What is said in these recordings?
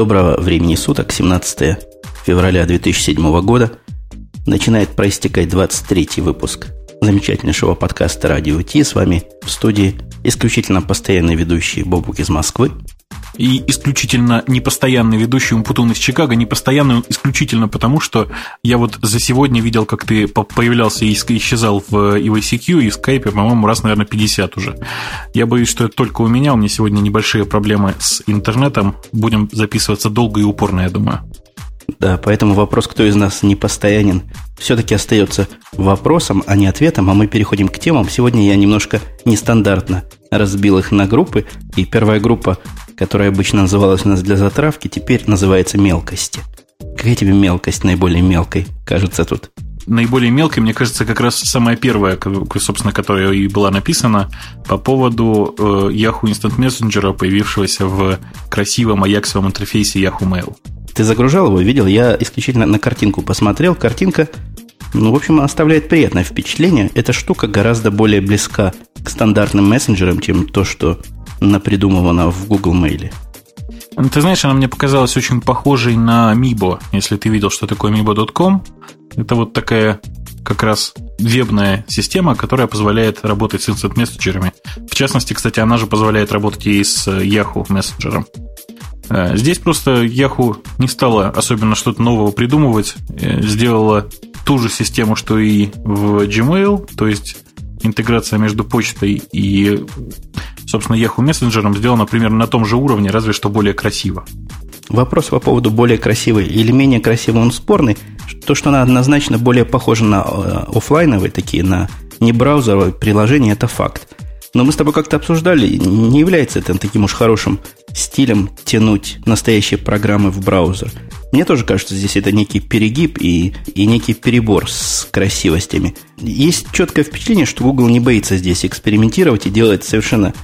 Доброго времени суток, 17 февраля 2007 года. Начинает проистекать 23 выпуск замечательнейшего подкаста «Радио Ти». С вами в студии исключительно постоянный ведущий Бобук из Москвы – и исключительно непостоянный ведущий Умпутун из Чикаго. Непостоянный он исключительно потому, что я вот за сегодня видел, как ты появлялся и исчезал в EVCQ и в скайпе, по-моему, раз, наверное, 50 уже. Я боюсь, что это только у меня. У меня сегодня небольшие проблемы с интернетом. Будем записываться долго и упорно, я думаю. Да, поэтому вопрос, кто из нас не постоянен, все-таки остается вопросом, а не ответом, а мы переходим к темам. Сегодня я немножко нестандартно разбил их на группы, и первая группа которая обычно называлась у нас для затравки, теперь называется мелкости. Какая тебе мелкость наиболее мелкой кажется тут? Наиболее мелкой, мне кажется, как раз самая первая, собственно, которая и была написана по поводу э, Yahoo Instant Messenger, появившегося в красивом аяксовом интерфейсе Yahoo Mail. Ты загружал его, видел? Я исключительно на картинку посмотрел. Картинка, ну, в общем, оставляет приятное впечатление. Эта штука гораздо более близка к стандартным мессенджерам, чем то, что напридумывана в Google Mail. Ну, ты знаешь, она мне показалась очень похожей на Mibo. Если ты видел, что такое Mibo.com, это вот такая как раз вебная система, которая позволяет работать с instant мессенджерами. В частности, кстати, она же позволяет работать и с Yahoo мессенджером. Э, здесь просто Yahoo не стала особенно что-то нового придумывать, э, сделала ту же систему, что и в Gmail, то есть интеграция между почтой и, собственно, Yahoo мессенджером сделана примерно на том же уровне, разве что более красиво. Вопрос по поводу более красивой или менее красивой, он спорный. То, что она однозначно более похожа на э, офлайновые такие, на не браузеровые приложения, это факт. Но мы с тобой как-то обсуждали, не является это таким уж хорошим стилем тянуть настоящие программы в браузер. Мне тоже кажется, здесь это некий перегиб и, и некий перебор с красивостями. Есть четкое впечатление, что Google не боится здесь экспериментировать и делать совершенно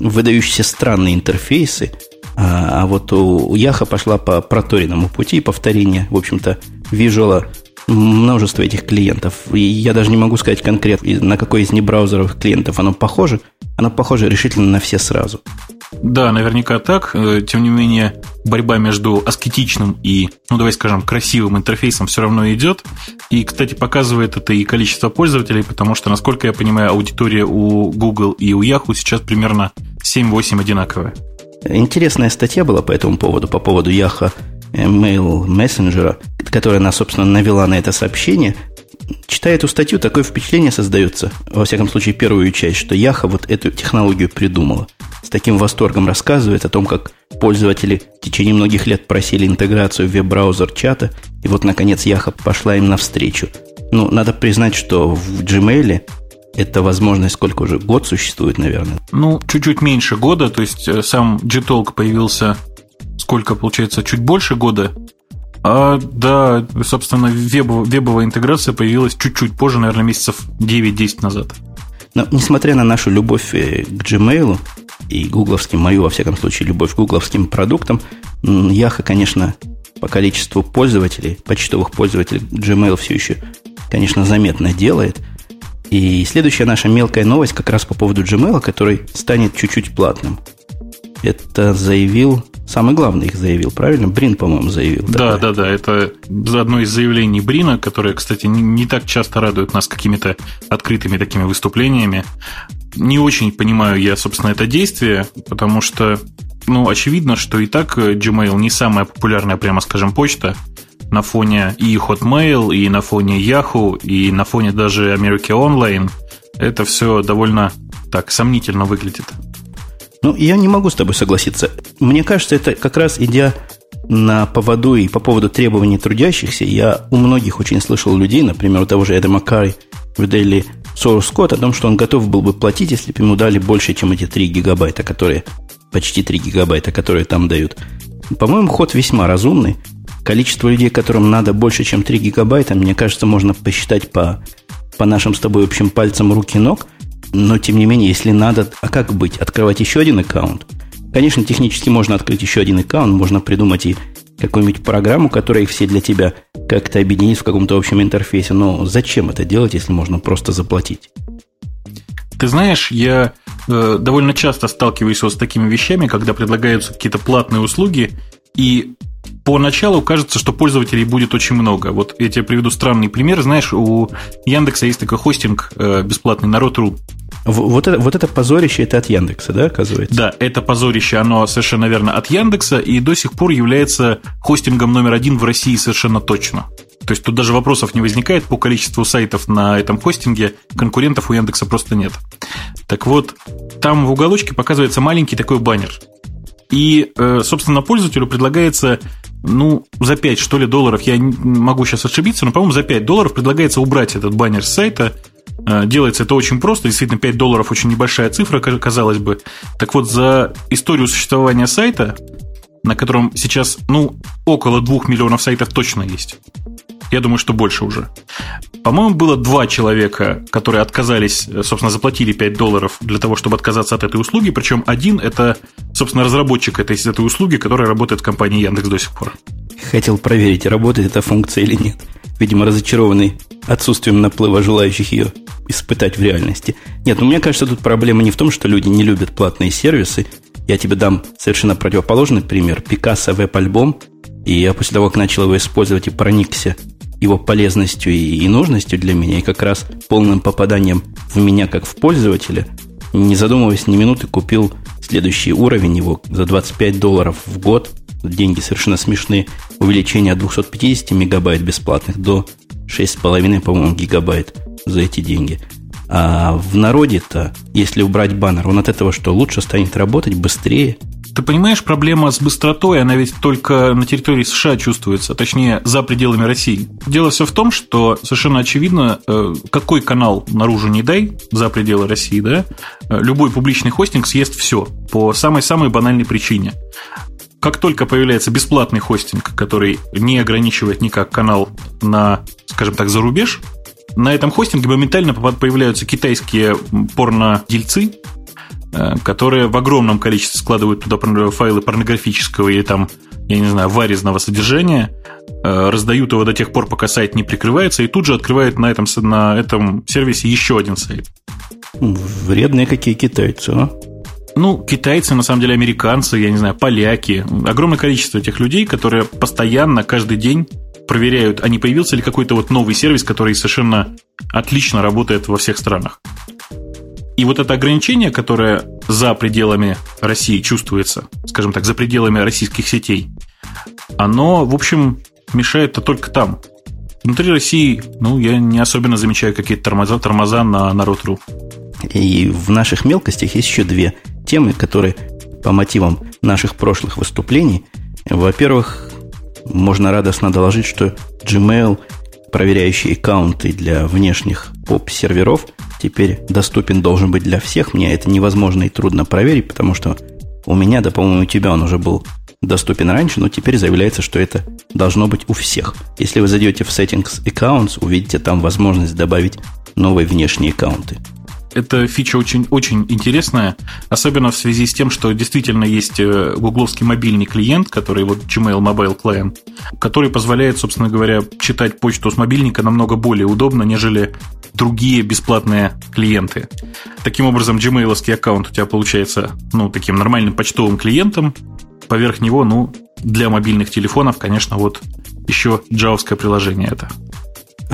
выдающиеся странные интерфейсы. А, а вот у, у Яха пошла по проторенному пути повторения, в общем-то, визуала множество этих клиентов. И я даже не могу сказать конкретно, на какой из небраузеровых клиентов оно похоже. Оно похоже решительно на все сразу. Да, наверняка так. Э, тем не менее, борьба между аскетичным и, ну давай скажем, красивым интерфейсом все равно идет. И, кстати, показывает это и количество пользователей, потому что, насколько я понимаю, аудитория у Google и у Yahoo сейчас примерно 7-8 одинаковая. Интересная статья была по этому поводу, по поводу Yahoo Mail Messenger, которая нас, собственно, навела на это сообщение. Читая эту статью, такое впечатление создается, во всяком случае, первую часть, что Яха вот эту технологию придумала. С таким восторгом рассказывает о том, как пользователи в течение многих лет просили интеграцию в веб-браузер чата, и вот, наконец, Яха пошла им навстречу. Ну, надо признать, что в Gmail эта возможность сколько уже? Год существует, наверное? Ну, чуть-чуть меньше года. То есть э, сам Gtalk появился сколько, получается, чуть больше года. А, да, собственно, веб, вебовая интеграция появилась чуть-чуть позже, наверное, месяцев 9-10 назад. Но, несмотря на нашу любовь э, к Gmail и гугловским, мою, во всяком случае, любовь к гугловским продуктам, Яха, конечно, по количеству пользователей, почтовых пользователей, Gmail все еще, конечно, заметно делает. И следующая наша мелкая новость как раз по поводу Gmail, который станет чуть-чуть платным. Это заявил Самый главный их заявил, правильно? Брин, по-моему, заявил. Да, такое. да, да. Это одно из заявлений Брина, которое, кстати, не, не так часто радует нас какими-то открытыми такими выступлениями. Не очень понимаю я, собственно, это действие, потому что, ну, очевидно, что и так Gmail не самая популярная, прямо скажем, почта на фоне и Hotmail, и на фоне Yahoo, и на фоне даже America Online. Это все довольно так сомнительно выглядит. Ну, я не могу с тобой согласиться. Мне кажется, это как раз идя на поводу и по поводу требований трудящихся, я у многих очень слышал людей, например, у того же Эда Карри в Daily Source Code, о том, что он готов был бы платить, если бы ему дали больше, чем эти 3 гигабайта, которые, почти 3 гигабайта, которые там дают. По-моему, ход весьма разумный. Количество людей, которым надо больше, чем 3 гигабайта, мне кажется, можно посчитать по, по нашим с тобой общим пальцам руки ног – но, тем не менее, если надо, а как быть? Открывать еще один аккаунт? Конечно, технически можно открыть еще один аккаунт, можно придумать и какую-нибудь программу, которая их все для тебя как-то объединит в каком-то общем интерфейсе. Но зачем это делать, если можно просто заплатить? Ты знаешь, я э, довольно часто сталкиваюсь вот с такими вещами, когда предлагаются какие-то платные услуги, И поначалу кажется, что пользователей будет очень много. Вот я тебе приведу странный пример. Знаешь, у Яндекса есть такой хостинг э, бесплатный народ.ру. Вот это, вот это позорище, это от Яндекса, да, оказывается? Да, это позорище, оно совершенно верно от Яндекса и до сих пор является хостингом номер один в России совершенно точно. То есть тут даже вопросов не возникает по количеству сайтов на этом хостинге, конкурентов у Яндекса просто нет. Так вот, там в уголочке показывается маленький такой баннер. И, э, собственно, пользователю предлагается, ну, за 5, что ли, долларов, я могу сейчас ошибиться, но, по-моему, за 5 долларов предлагается убрать этот баннер с сайта. Э, делается это очень просто, действительно, 5 долларов очень небольшая цифра, казалось бы. Так вот, за историю существования сайта, на котором сейчас, ну, около 2 миллионов сайтов точно есть, я думаю, что больше уже. По-моему, было два человека, которые отказались, собственно, заплатили 5 долларов для того, чтобы отказаться от этой услуги. Причем один – это, собственно, разработчик этой, этой услуги, которая работает в компании Яндекс до сих пор. Хотел проверить, работает эта функция или нет. Видимо, разочарованный отсутствием наплыва желающих ее испытать в реальности. Нет, ну мне кажется, тут проблема не в том, что люди не любят платные сервисы. Я тебе дам совершенно противоположный пример. Пикассо веб-альбом. И я после того, как начал его использовать и проникся его полезностью и, нужностью для меня, и как раз полным попаданием в меня как в пользователя, не задумываясь ни минуты, купил следующий уровень его за 25 долларов в год. Деньги совершенно смешные. Увеличение от 250 мегабайт бесплатных до 6,5, по-моему, гигабайт за эти деньги. А в народе-то, если убрать баннер, он от этого что, лучше станет работать быстрее – ты понимаешь, проблема с быстротой, она ведь только на территории США чувствуется, точнее, за пределами России. Дело все в том, что совершенно очевидно, э, какой канал наружу не дай, за пределы России, да, э, любой публичный хостинг съест все по самой-самой банальной причине. Как только появляется бесплатный хостинг, который не ограничивает никак канал на, скажем так, за рубеж, на этом хостинге моментально появляются китайские порно-дельцы, которые в огромном количестве складывают туда файлы порнографического или там, я не знаю, варезного содержания, э, раздают его до тех пор, пока сайт не прикрывается, и тут же открывают на этом, на этом сервисе еще один сайт. Вредные какие китайцы, а? Ну, китайцы, на самом деле, американцы, я не знаю, поляки. Огромное количество этих людей, которые постоянно, каждый день проверяют, а не появился ли какой-то вот новый сервис, который совершенно отлично работает во всех странах. И вот это ограничение, которое за пределами России чувствуется, скажем так, за пределами российских сетей, оно, в общем, мешает-то только там. Внутри России, ну, я не особенно замечаю какие-то тормоза, тормоза на народ.ру. И в наших мелкостях есть еще две темы, которые по мотивам наших прошлых выступлений, во-первых, можно радостно доложить, что Gmail, проверяющий аккаунты для внешних поп-серверов, теперь доступен должен быть для всех. Мне это невозможно и трудно проверить, потому что у меня, да, по-моему, у тебя он уже был доступен раньше, но теперь заявляется, что это должно быть у всех. Если вы зайдете в Settings Accounts, увидите там возможность добавить новые внешние аккаунты. Эта фича очень, очень интересная, особенно в связи с тем, что действительно есть э, гугловский мобильный клиент, который вот Gmail Mobile Client, который позволяет, собственно говоря, читать почту с мобильника намного более удобно, нежели другие бесплатные клиенты. Таким образом, Gmail аккаунт у тебя получается ну, таким нормальным почтовым клиентом. Поверх него, ну, для мобильных телефонов, конечно, вот еще джавовское приложение это.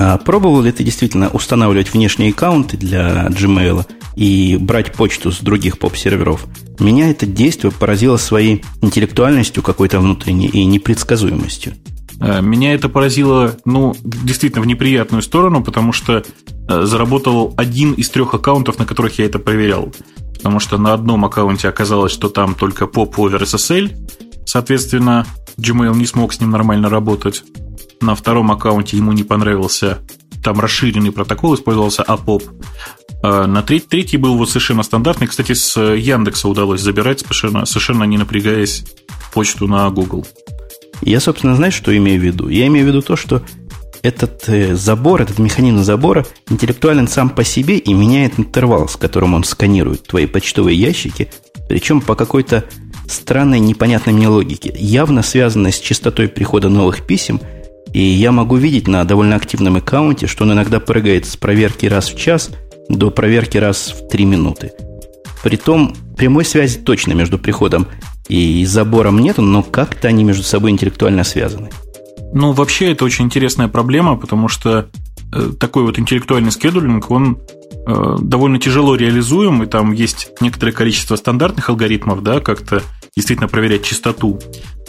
А пробовал ли ты действительно устанавливать внешние аккаунты для Gmail и брать почту с других поп-серверов? Меня это действие поразило своей интеллектуальностью какой-то внутренней и непредсказуемостью. Э, меня это поразило, ну, действительно в неприятную сторону, потому что э, заработал один из трех аккаунтов, на которых я это проверял. Потому что на одном аккаунте оказалось, что там только POP over SSL, соответственно, Gmail не смог с ним нормально работать. На втором аккаунте ему не понравился, там расширенный протокол использовался, APOP. А на третий, третий был вот совершенно стандартный. Кстати, с Яндекса удалось забирать, совершенно, совершенно не напрягаясь почту на Google. Я, собственно, знаешь, что имею в виду? Я имею в виду то, что этот э, забор, этот механизм забора интеллектуален сам по себе и меняет интервал, с которым он сканирует твои почтовые ящики, причем по какой-то странной, непонятной мне логике, явно связанной с частотой прихода новых писем, и я могу видеть на довольно активном аккаунте, что он иногда прыгает с проверки раз в час до проверки раз в три минуты. Притом прямой связи точно между приходом и забором нету, но как-то они между собой интеллектуально связаны. Ну, вообще, это очень интересная проблема, потому что э, такой вот интеллектуальный скедулинг, он э, довольно тяжело реализуем, и там есть некоторое количество стандартных алгоритмов, да, как-то действительно проверять чистоту.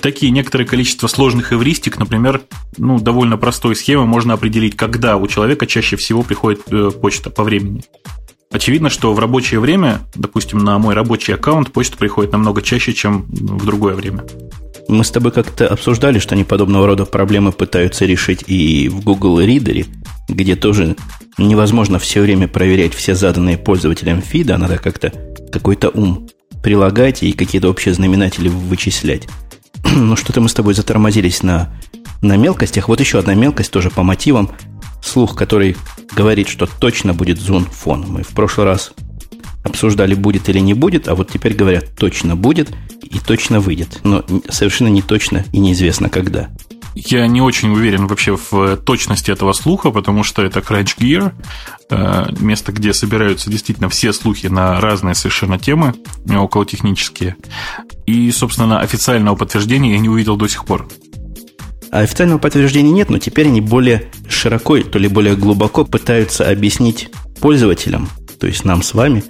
Такие некоторое количество сложных эвристик, например, ну, довольно простой схемы можно определить, когда у человека чаще всего приходит э, почта по времени. Очевидно, что в рабочее время, допустим, на мой рабочий аккаунт почта приходит намного чаще, чем в другое время. Мы с тобой как-то обсуждали, что они подобного рода проблемы пытаются решить и в Google Reader, где тоже невозможно все время проверять все заданные пользователям фида, надо как-то какой-то ум прилагать и какие-то общие знаменатели вычислять. Но что-то мы с тобой затормозились на, на мелкостях. Вот еще одна мелкость тоже по мотивам. Слух, который говорит, что точно будет зон фон. Мы в прошлый раз обсуждали, будет или не будет, а вот теперь говорят, точно будет и точно выйдет. Но совершенно не точно и неизвестно когда. Я не очень уверен вообще в точности этого слуха, потому что это Crunch Gear, э, место, где собираются действительно все слухи на разные совершенно темы, около технические. И, собственно, официального подтверждения я не увидел до сих пор. А официального подтверждения нет, но теперь они более широко, то ли более глубоко пытаются объяснить пользователям, то есть нам с вами,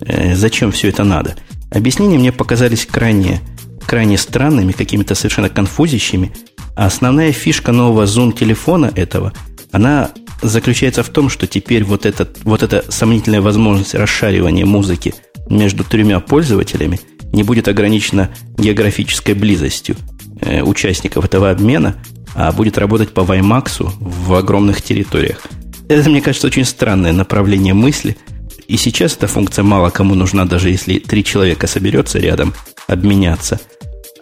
э, зачем все это надо. Объяснения мне показались крайне, крайне странными, какими-то совершенно конфузящими. А основная фишка нового Zoom телефона этого, она заключается в том, что теперь вот, этот, вот эта сомнительная возможность расшаривания музыки между тремя пользователями не будет ограничена географической близостью э, участников этого обмена, а будет работать по WiMAX в огромных территориях. Это, мне кажется, очень странное направление мысли – и сейчас эта функция мало кому нужна, даже если три человека соберется рядом, обменяться.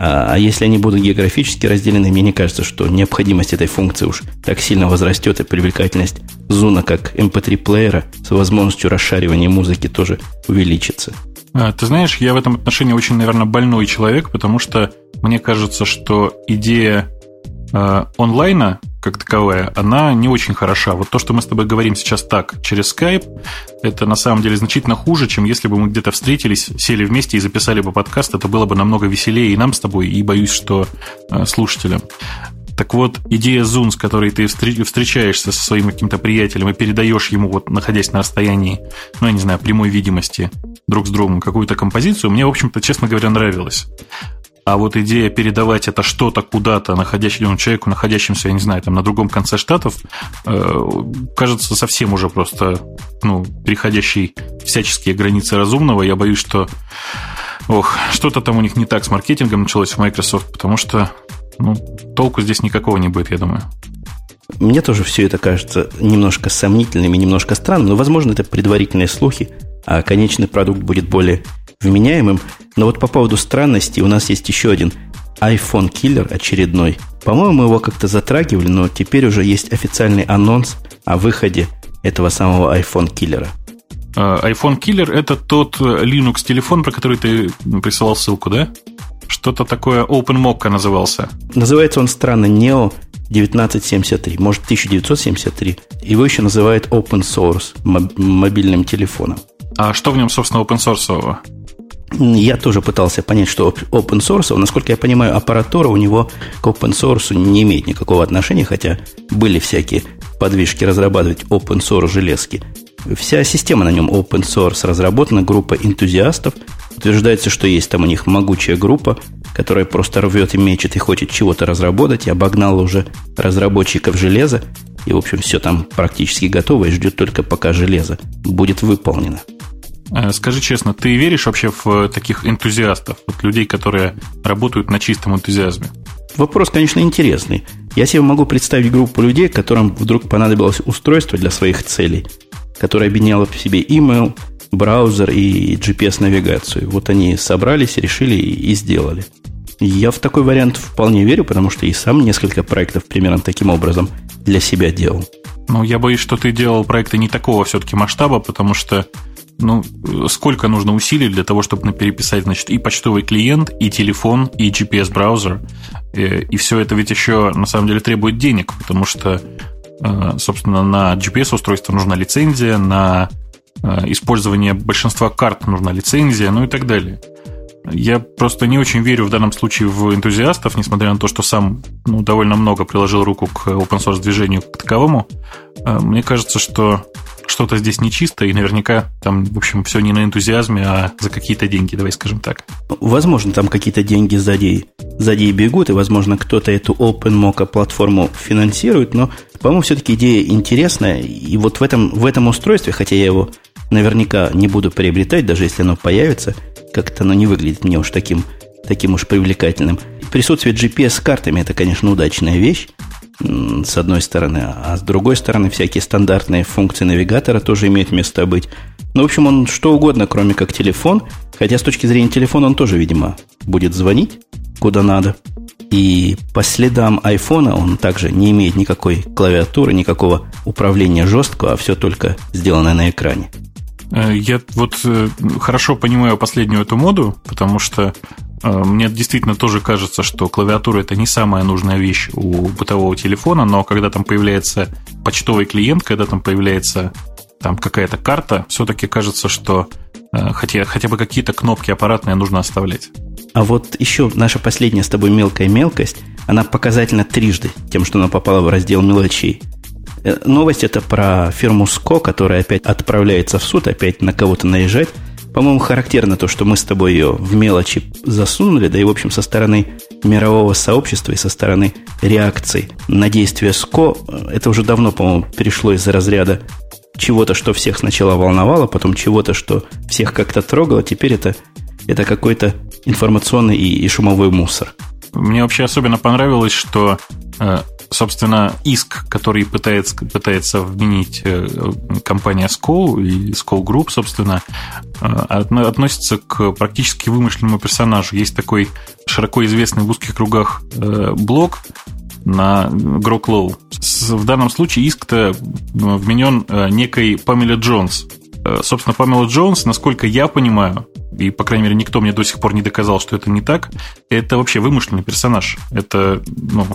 А, а если они будут географически разделены, мне не кажется, что необходимость этой функции уж так сильно возрастет, и привлекательность зуна как MP3-плеера эм с возможностью расшаривания музыки тоже увеличится. А, ты знаешь, я в этом отношении очень, наверное, больной человек, потому что мне кажется, что идея онлайна как таковая, она не очень хороша. Вот то, что мы с тобой говорим сейчас так, через Skype, это на самом деле значительно хуже, чем если бы мы где-то встретились, сели вместе и записали бы подкаст. Это было бы намного веселее и нам с тобой, и, боюсь, что э, слушателям. Так вот, идея Zoom, с которой ты встречаешься со своим каким-то приятелем и передаешь ему, вот находясь на расстоянии, ну, я не знаю, прямой видимости друг с другом какую-то композицию, мне, в общем-то, честно говоря, нравилось. А вот идея передавать это что-то куда-то находящему человеку, находящемуся, я не знаю, там на другом конце штатов, э, кажется совсем уже просто, ну, переходящей всяческие границы разумного. Я боюсь, что, ох, что-то там у них не так с маркетингом началось в Microsoft, потому что, ну, толку здесь никакого не будет, я думаю. Мне тоже все это кажется немножко сомнительным и немножко странным, но, возможно, это предварительные слухи, а конечный продукт будет более вменяемым. Но вот по поводу странностей у нас есть еще один iPhone киллер очередной. По-моему, его как-то затрагивали, но теперь уже есть официальный анонс о выходе этого самого iPhone киллера. А, iPhone киллер это тот Linux телефон, про который ты присылал ссылку, да? Что-то такое OpenMocha назывался. Называется он странно Neo 1973, может 1973. Его еще называют open source мобильным телефоном. А что в нем, собственно, open source? Я тоже пытался понять, что open source, насколько я понимаю, аппаратура у него к open source не имеет никакого отношения, хотя были всякие подвижки разрабатывать open source железки. Вся система на нем open source разработана, группа энтузиастов. Утверждается, что есть там у них могучая группа, которая просто рвет и мечет и хочет чего-то разработать, и обогнала уже разработчиков железа. И, в общем, все там практически готово и ждет только пока железо будет выполнено. Э, скажи честно, ты веришь вообще в таких энтузиастов, вот людей, которые работают на чистом энтузиазме? Вопрос, конечно, интересный. Я себе могу представить группу людей, которым вдруг понадобилось устройство для своих целей, которое объединяло в себе email, браузер и GPS-навигацию. Вот они собрались, решили и сделали. Я в такой вариант вполне верю, потому что и сам несколько проектов примерно таким образом для себя делал. Ну, я боюсь, что ты делал проекты не такого все-таки масштаба, потому что ну, сколько нужно усилий для того, чтобы переписать, значит, и почтовый клиент, и телефон, и GPS-браузер. Э, и все это ведь еще, на самом деле, требует денег, потому что, э, собственно, на GPS-устройство нужна лицензия, на э, использование большинства карт нужна лицензия, ну и так далее. Я просто не очень верю в данном случае в энтузиастов, несмотря на то, что сам ну, довольно много приложил руку к open source движению как таковому. Мне кажется, что что-то здесь нечисто, и наверняка там, в общем, все не на энтузиазме, а за какие-то деньги, давай скажем так. Возможно, там какие-то деньги сзади, сзади бегут, и, возможно, кто-то эту OpenMocha платформу финансирует, но, по-моему, все-таки идея интересная, и вот в этом, в этом устройстве, хотя я его наверняка не буду приобретать, даже если оно появится, как-то оно не выглядит мне уж таким, таким уж привлекательным. Присутствие GPS с картами – это, конечно, удачная вещь, с одной стороны, а с другой стороны всякие стандартные функции навигатора тоже имеют место быть. Ну, в общем, он что угодно, кроме как телефон, хотя с точки зрения телефона он тоже, видимо, будет звонить куда надо. И по следам айфона он также не имеет никакой клавиатуры, никакого управления жесткого, а все только сделано на экране. Э, я вот э, хорошо понимаю последнюю эту моду, потому что мне действительно тоже кажется, что клавиатура это не самая нужная вещь у бытового телефона, но когда там появляется почтовый клиент, когда там появляется там какая-то карта, все-таки кажется, что хотя, хотя бы какие-то кнопки аппаратные нужно оставлять. А вот еще наша последняя с тобой мелкая мелкость, она показательна трижды тем, что она попала в раздел мелочей – Э, новость это про фирму СКО, которая опять отправляется в суд, опять на кого-то наезжать. По-моему, характерно то, что мы с тобой ее в мелочи засунули, да и, в общем, со стороны мирового сообщества и со стороны реакций на действия СКО, это уже давно, по-моему, перешло из разряда чего-то, что всех сначала волновало, потом чего-то, что всех как-то трогало, теперь это, это какой-то информационный и, и шумовой мусор. Мне вообще особенно понравилось, что э, собственно, иск, который пытается, пытается вменить э, компания Skoll и Skoll Group, собственно, э, относится к практически вымышленному персонажу. Есть такой широко известный в узких кругах э, блог на Гроклоу. В данном случае иск-то вменен некой Памела Джонс. Собственно, Памела Джонс, насколько я понимаю, и, по крайней мере, никто мне до сих пор не доказал, что это не так, это вообще вымышленный персонаж. Это, ну,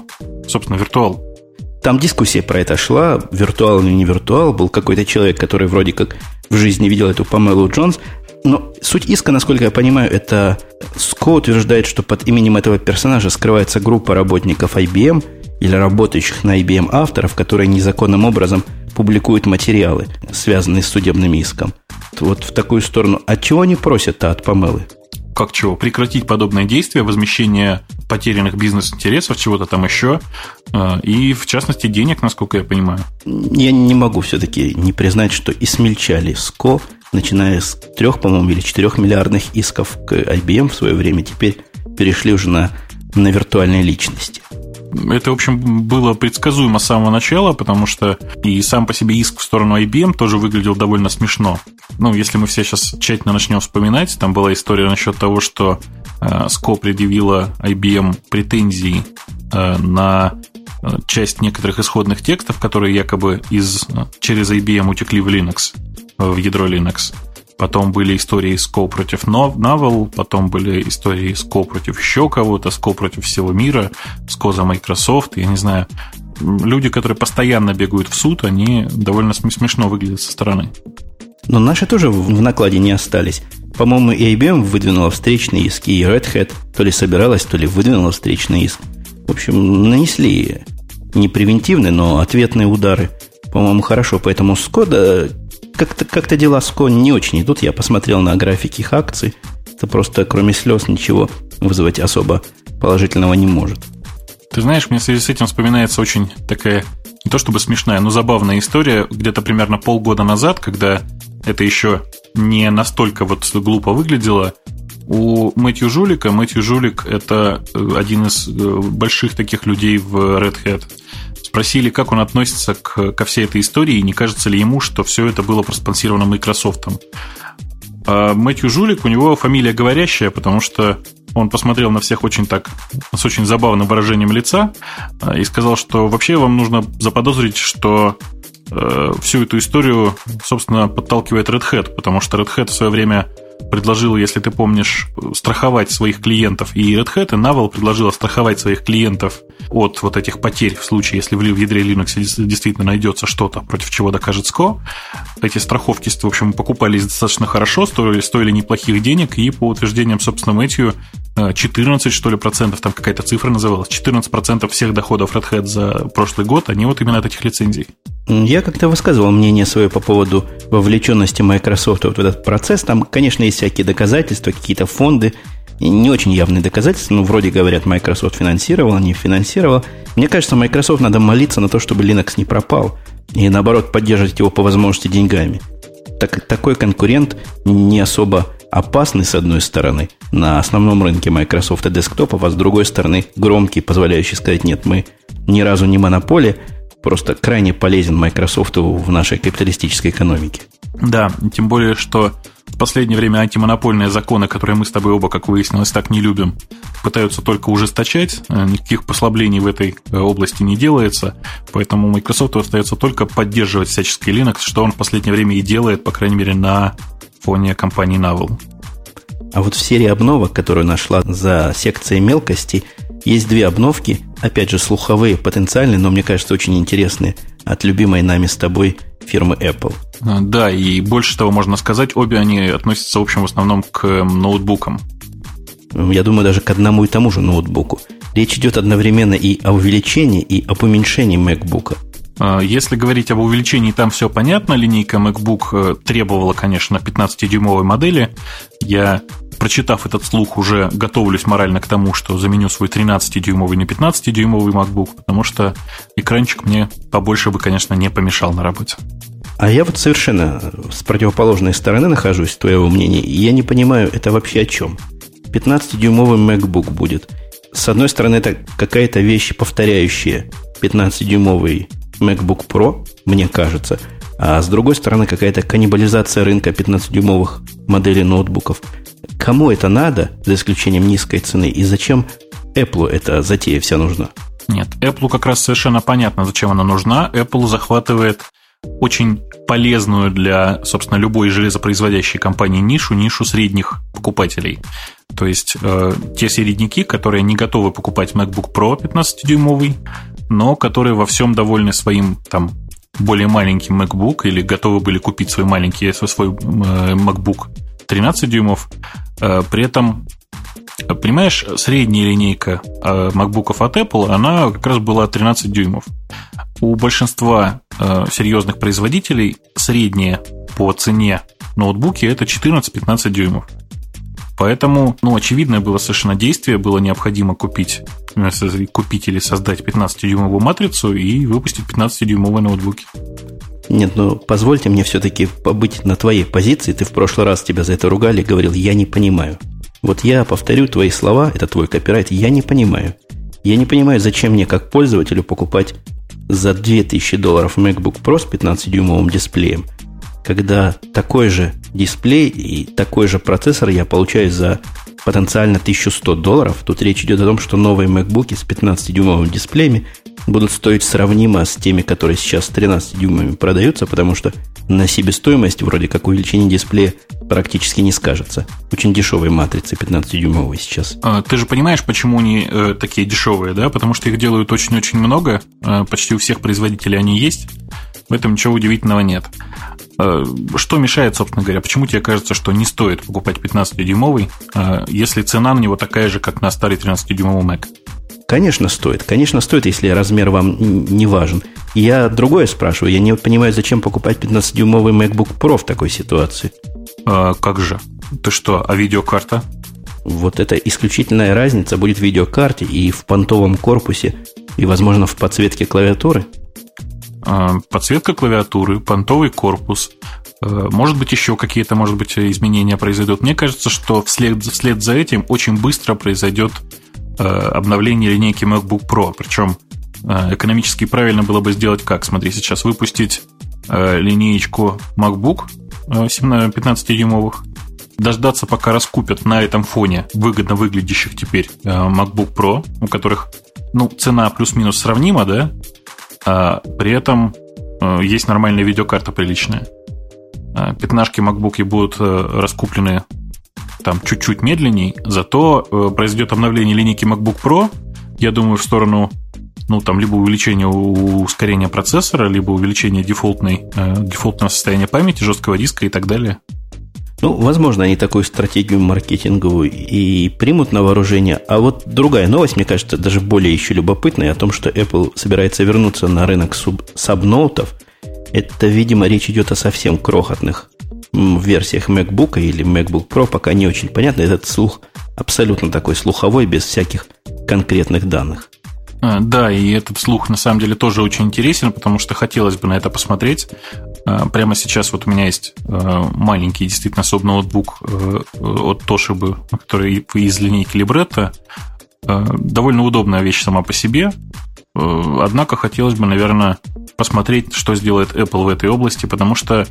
собственно, виртуал. Там дискуссия про это шла, виртуал или не виртуал. Был какой-то человек, который вроде как в жизни видел эту Памелу Джонс. Но суть иска, насколько я понимаю, это Ско утверждает, что под именем этого персонажа скрывается группа работников IBM или работающих на IBM авторов, которые незаконным образом публикуют материалы, связанные с судебным иском вот в такую сторону. А чего они просят-то от Памелы? Как чего? Прекратить подобные действия, возмещение потерянных бизнес-интересов, чего-то там еще, э, и, в частности, денег, насколько я понимаю. Я не могу все-таки не признать, что и смельчали СКО, начиная с трех, по-моему, или четырех миллиардных исков к IBM в свое время, теперь перешли уже на, на виртуальные личности это, в общем, было предсказуемо с самого начала, потому что и сам по себе иск в сторону IBM тоже выглядел довольно смешно. Ну, если мы все сейчас тщательно начнем вспоминать, там была история насчет того, что э, SCO предъявила IBM претензии э, на э, часть некоторых исходных текстов, которые якобы из, э, через IBM утекли в Linux, в ядро Linux. Потом были истории SCO против Navel, потом были истории SCO против еще кого-то, SCO против всего мира, SCO за Microsoft, я не знаю. Люди, которые постоянно бегают в суд, они довольно смешно выглядят со стороны. Но наши тоже в накладе не остались. По-моему, и IBM выдвинула встречный иск, и Red Hat то ли собиралась, то ли выдвинула встречный иск. В общем, нанесли не превентивные, но ответные удары. По-моему, хорошо. Поэтому Скода как-то как дела с Кони не очень идут. Я посмотрел на графики их акций. Это просто кроме слез ничего вызвать особо положительного не может. Ты знаешь, мне в связи с этим вспоминается очень такая, не то чтобы смешная, но забавная история. Где-то примерно полгода назад, когда это еще не настолько вот глупо выглядело, у Мэтью Жулика, Мэтью Жулик – это э, один из э, больших таких людей в Red Hat – спросили, как он относится к, ко всей этой истории, и не кажется ли ему, что все это было проспонсировано Microsoft. А Мэтью Жулик, у него фамилия говорящая, потому что он посмотрел на всех очень так, с очень забавным выражением лица а, и сказал, что вообще вам нужно заподозрить, что э, всю эту историю, собственно, подталкивает Red Hat, потому что Red Hat в свое время предложила, если ты помнишь, страховать своих клиентов, и Red Hat, и Navel предложила страховать своих клиентов от вот этих потерь в случае, если в ядре Linux действительно найдется что-то, против чего докажет SCO. Эти страховки, в общем, покупались достаточно хорошо, стоили, стоили неплохих денег, и по утверждениям, собственно, Мэтью, 14, что ли, процентов, там какая-то цифра называлась, 14 процентов всех доходов Red Hat за прошлый год, они вот именно от этих лицензий. Я как-то высказывал мнение свое по поводу вовлеченности Microsoft в этот процесс. Там, конечно, есть всякие доказательства, какие-то фонды, не очень явные доказательства, ну, вроде говорят, Microsoft финансировал, не финансировал. Мне кажется, Microsoft надо молиться на то, чтобы Linux не пропал, и наоборот поддерживать его по возможности деньгами. Так, такой конкурент не особо опасный, с одной стороны, на основном рынке Microsoft и десктопов, а с другой стороны, громкий, позволяющий сказать, нет, мы ни разу не монополия, просто крайне полезен Microsoft в нашей капиталистической экономике. Да, тем более, что в последнее время антимонопольные законы, которые мы с тобой оба, как выяснилось, так не любим, пытаются только ужесточать, э, никаких послаблений в этой э, области не делается, поэтому Microsoft остается только поддерживать всяческий Linux, что он в последнее время и делает, по крайней мере, на фоне компании Navel. А вот в серии обновок, которую нашла за секцией мелкости, есть две обновки, опять же, слуховые, потенциальные, но мне кажется, очень интересные, от любимой нами с тобой фирмы Apple. А, да, и больше того можно сказать, обе они относятся, в общем, в основном к ноутбукам. Я думаю, даже к одному и тому же ноутбуку. Речь идет одновременно и о увеличении, и об уменьшении MacBook. А, если говорить об увеличении, там все понятно. Линейка MacBook э, требовала, конечно, 15-дюймовой модели. Я прочитав этот слух, уже готовлюсь морально к тому, что заменю свой 13-дюймовый на 15-дюймовый MacBook, потому что экранчик мне побольше бы, конечно, не помешал на работе. А я вот совершенно с противоположной стороны нахожусь, твоего мнения, и я не понимаю, это вообще о чем. 15-дюймовый MacBook будет. С одной стороны, это какая-то вещь, повторяющая 15-дюймовый MacBook Pro, мне кажется, а с другой стороны, какая-то каннибализация рынка 15-дюймовых моделей ноутбуков – Кому это надо, за исключением низкой цены, и зачем Apple эта затея вся нужна? Нет, Apple как раз совершенно понятно, зачем она нужна. Apple захватывает очень полезную для, собственно, любой железопроизводящей компании нишу, нишу средних покупателей. То есть э, те середняки, которые не готовы покупать MacBook Pro 15-дюймовый, но которые во всем довольны своим там более маленьким MacBook или готовы были купить свой маленький свой э, MacBook 13 дюймов. Э, при этом, понимаешь, средняя линейка э, MacBook от Apple, она как раз была 13 дюймов. У большинства э, серьезных производителей средняя по цене ноутбуки это 14-15 дюймов. Поэтому, ну, очевидное было совершенно действие, было необходимо купить, купить или создать 15-дюймовую матрицу и выпустить 15-дюймовые ноутбуки. Нет, ну позвольте мне все-таки побыть на твоей позиции. Ты в прошлый раз тебя за это ругали, говорил, я не понимаю. Вот я повторю твои слова, это твой копирайт, я не понимаю. Я не понимаю, зачем мне как пользователю покупать за 2000 долларов MacBook Pro с 15-дюймовым дисплеем, когда такой же дисплей и такой же процессор я получаю за потенциально 1100 долларов. Тут речь идет о том, что новые MacBook с 15-дюймовыми дисплеями будут стоить сравнимо с теми, которые сейчас с 13 дюймами продаются, потому что на себестоимость вроде как увеличение дисплея практически не скажется. Очень дешевые матрицы 15-дюймовые сейчас. А, ты же понимаешь, почему они э, такие дешевые, да? Потому что их делают очень-очень много, э, почти у всех производителей они есть. В этом ничего удивительного нет. Э, что мешает, собственно говоря? Почему тебе кажется, что не стоит покупать 15-дюймовый, э, если цена на него такая же, как на старый 13-дюймовый Mac? Конечно, стоит. Конечно, стоит, если размер вам не важен. Я другое спрашиваю. Я не понимаю, зачем покупать 15-дюймовый MacBook Pro в такой ситуации. А, как же? Ты что, а видеокарта? Вот это исключительная разница будет в видеокарте и в понтовом корпусе, и, возможно, в подсветке клавиатуры. А, подсветка клавиатуры, понтовый корпус, а, может быть, еще какие-то, может быть, изменения произойдут. Мне кажется, что вслед, вслед за этим очень быстро произойдет Э, обновление линейки MacBook Pro. Причем э, экономически правильно было бы сделать как? Смотри, сейчас выпустить э, линеечку MacBook 15-дюймовых, дождаться, пока раскупят на этом фоне выгодно выглядящих теперь MacBook Pro, у которых ну, цена плюс-минус сравнима, да, а при этом есть нормальная видеокарта приличная. Пятнашки MacBook будут раскуплены там чуть-чуть медленней, зато э, произойдет обновление линейки MacBook Pro, я думаю, в сторону ну, там, либо увеличение ускорения процессора, либо увеличение дефолтной, э, дефолтного состояния памяти, жесткого диска и так далее. Ну, возможно, они такую стратегию маркетинговую и примут на вооружение. А вот другая новость, мне кажется, даже более еще любопытная, о том, что Apple собирается вернуться на рынок суб- сабноутов. Это, видимо, речь идет о совсем крохотных версиях MacBook или MacBook Pro, пока не очень понятно. Этот слух абсолютно такой слуховой, без всяких конкретных данных. А, да, и этот слух на самом деле тоже очень интересен, потому что хотелось бы на это посмотреть. А, прямо сейчас вот у меня есть а, маленький действительно особый ноутбук э, от Toshiba, который из линейки Libretto. Довольно удобная вещь сама по себе. Однако хотелось бы, наверное, посмотреть, что сделает Apple в этой области, потому что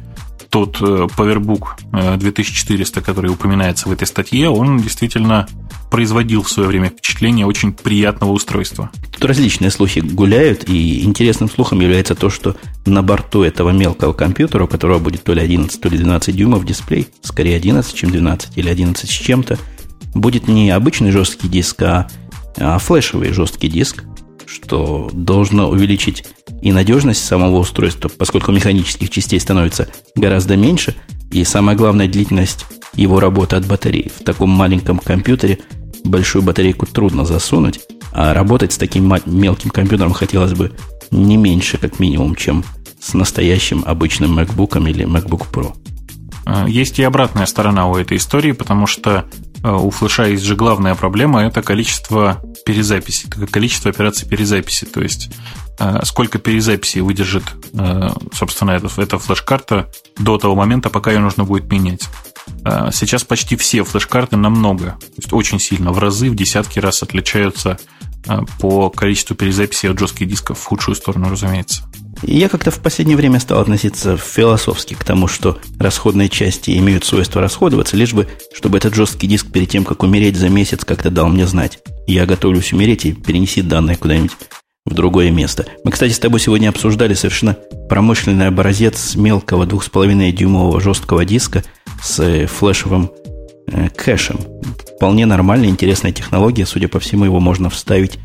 тот э, PowerBook 2400, э, который упоминается в этой статье, он действительно производил в свое время впечатление очень приятного устройства. Тут различные слухи гуляют, и интересным слухом является то, что на борту этого мелкого компьютера, у которого будет то ли 11, то ли 12 дюймов дисплей, скорее 11, чем 12, или 11 с чем-то, будет не обычный жесткий диск, а, а флешевый жесткий диск, что должно увеличить и надежность самого устройства, поскольку механических частей становится гораздо меньше, и самое главное, длительность его работы от батареи. В таком маленьком компьютере большую батарейку трудно засунуть, а работать с таким мелким компьютером хотелось бы не меньше, как минимум, чем с настоящим обычным MacBook или MacBook Pro. А, есть и обратная сторона у этой истории, потому что у флеша есть же главная проблема – это количество перезаписи, это количество операций перезаписи. То есть а, сколько перезаписей выдержит, собственно, эта, эта флеш-карта до того момента, пока ее нужно будет менять. Сейчас почти все флеш-карты намного, то есть очень сильно, в разы, в десятки раз отличаются по количеству перезаписей от жестких дисков в худшую сторону, разумеется. Я как-то в последнее время стал относиться философски к тому, что расходные части имеют свойство расходоваться, лишь бы, чтобы этот жесткий диск перед тем, как умереть за месяц, как-то дал мне знать. Я готовлюсь умереть и перенеси данные куда-нибудь в другое место. Мы, кстати, с тобой сегодня обсуждали совершенно промышленный образец мелкого 2,5-дюймового жесткого диска с э, флешевым э, кэшем. Вполне нормальная, интересная технология. Судя по всему, его можно вставить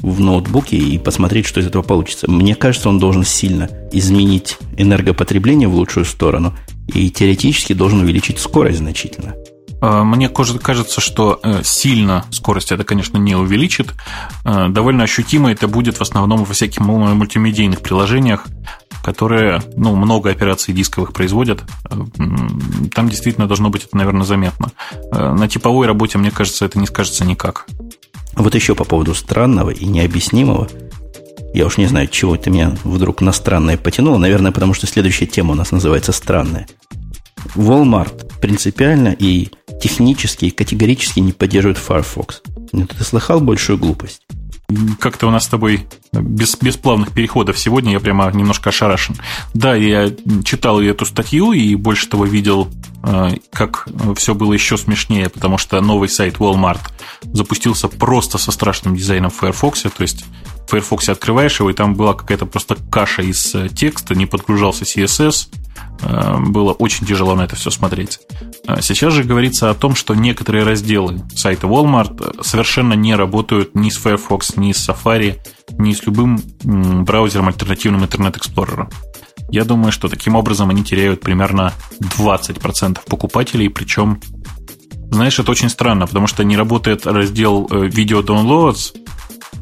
в ноутбуке и посмотреть, что из этого получится. Мне кажется, он должен сильно изменить энергопотребление в лучшую сторону и теоретически должен увеличить скорость значительно. А, мне кажется, что э, сильно скорость это, конечно, не увеличит. Э, довольно ощутимо это будет в основном во всяких мультимедийных приложениях, которые ну, много операций дисковых производят. Э, там действительно должно быть это, наверное, заметно. На типовой работе, мне кажется, это не скажется никак. Вот еще по поводу странного и необъяснимого. Я уж не знаю, чего ты меня вдруг на странное потянуло. Наверное, потому что следующая тема у нас называется странная. Walmart принципиально и технически, и категорически не поддерживает Firefox. Ты слыхал большую глупость? Как-то у нас с тобой без, без плавных переходов сегодня, я прямо немножко ошарашен. Да, я читал эту статью и больше того видел, э, как все было еще смешнее, потому что новый сайт Walmart запустился просто со страшным дизайном в Firefox, то есть в Firefox открываешь его, и там была какая-то просто каша из э, текста, не подгружался CSS, было очень тяжело на это все смотреть. Э, сейчас же говорится о том, что некоторые разделы сайта Walmart совершенно не работают ни с Firefox, ни с Safari, ни с любым браузером альтернативным Internet Explorer. Я думаю, что таким образом они теряют примерно 20% покупателей, причем, знаешь, это очень странно, потому что не работает раздел э, Video Downloads,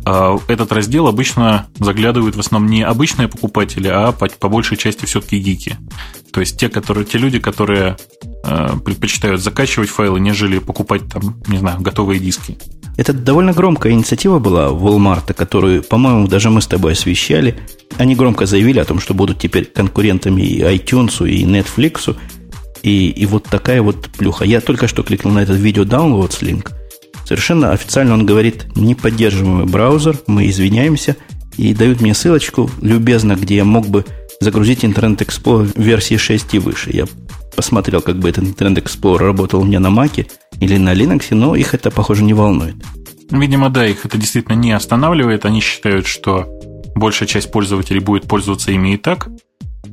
этот раздел обычно заглядывают в основном не обычные покупатели, а по, по большей части все-таки гики. То есть те, которые, те люди, которые э, предпочитают закачивать файлы, нежели покупать там, не знаю, готовые диски. Это довольно громкая инициатива была Walmart, которую, по-моему, даже мы с тобой освещали. Они громко заявили о том, что будут теперь конкурентами и iTunes, и Netflix. И, и вот такая вот плюха. Я только что кликнул на этот видео downloads линк – Совершенно официально он говорит, не поддерживаемый браузер, мы извиняемся, и дают мне ссылочку любезно, где я мог бы загрузить Internet Explorer версии 6 и выше. Я посмотрел, как бы этот Internet Explorer работал у меня на Mac или на Linux, но их это, похоже, не волнует. Видимо, да, их это действительно не останавливает. Они считают, что большая часть пользователей будет пользоваться ими и так.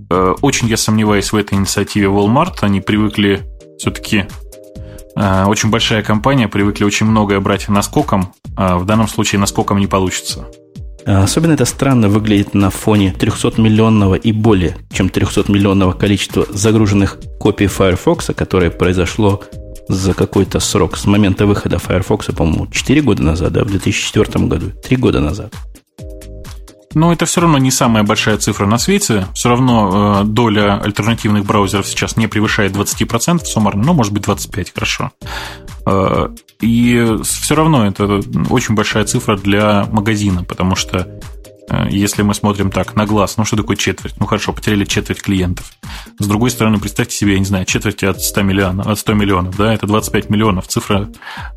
Э, очень я сомневаюсь в этой инициативе Walmart. Они привыкли все-таки очень большая компания, привыкли очень многое брать наскоком, а в данном случае наскоком не получится. Особенно это странно выглядит на фоне 300-миллионного и более чем 300-миллионного количества загруженных копий Firefox, которое произошло за какой-то срок с момента выхода Firefox, по-моему, 4 года назад, да, в 2004 году, 3 года назад. Но это все равно не самая большая цифра на свете. Все равно э, доля альтернативных браузеров сейчас не превышает 20% суммарно, ну, может быть, 25%, хорошо. Э, и все равно это очень большая цифра для магазина, потому что э, если мы смотрим так на глаз, ну что такое четверть? Ну хорошо, потеряли четверть клиентов. С другой стороны, представьте себе, я не знаю, четверть от 100 миллионов, от 100 миллионов, да, это 25 миллионов. Цифра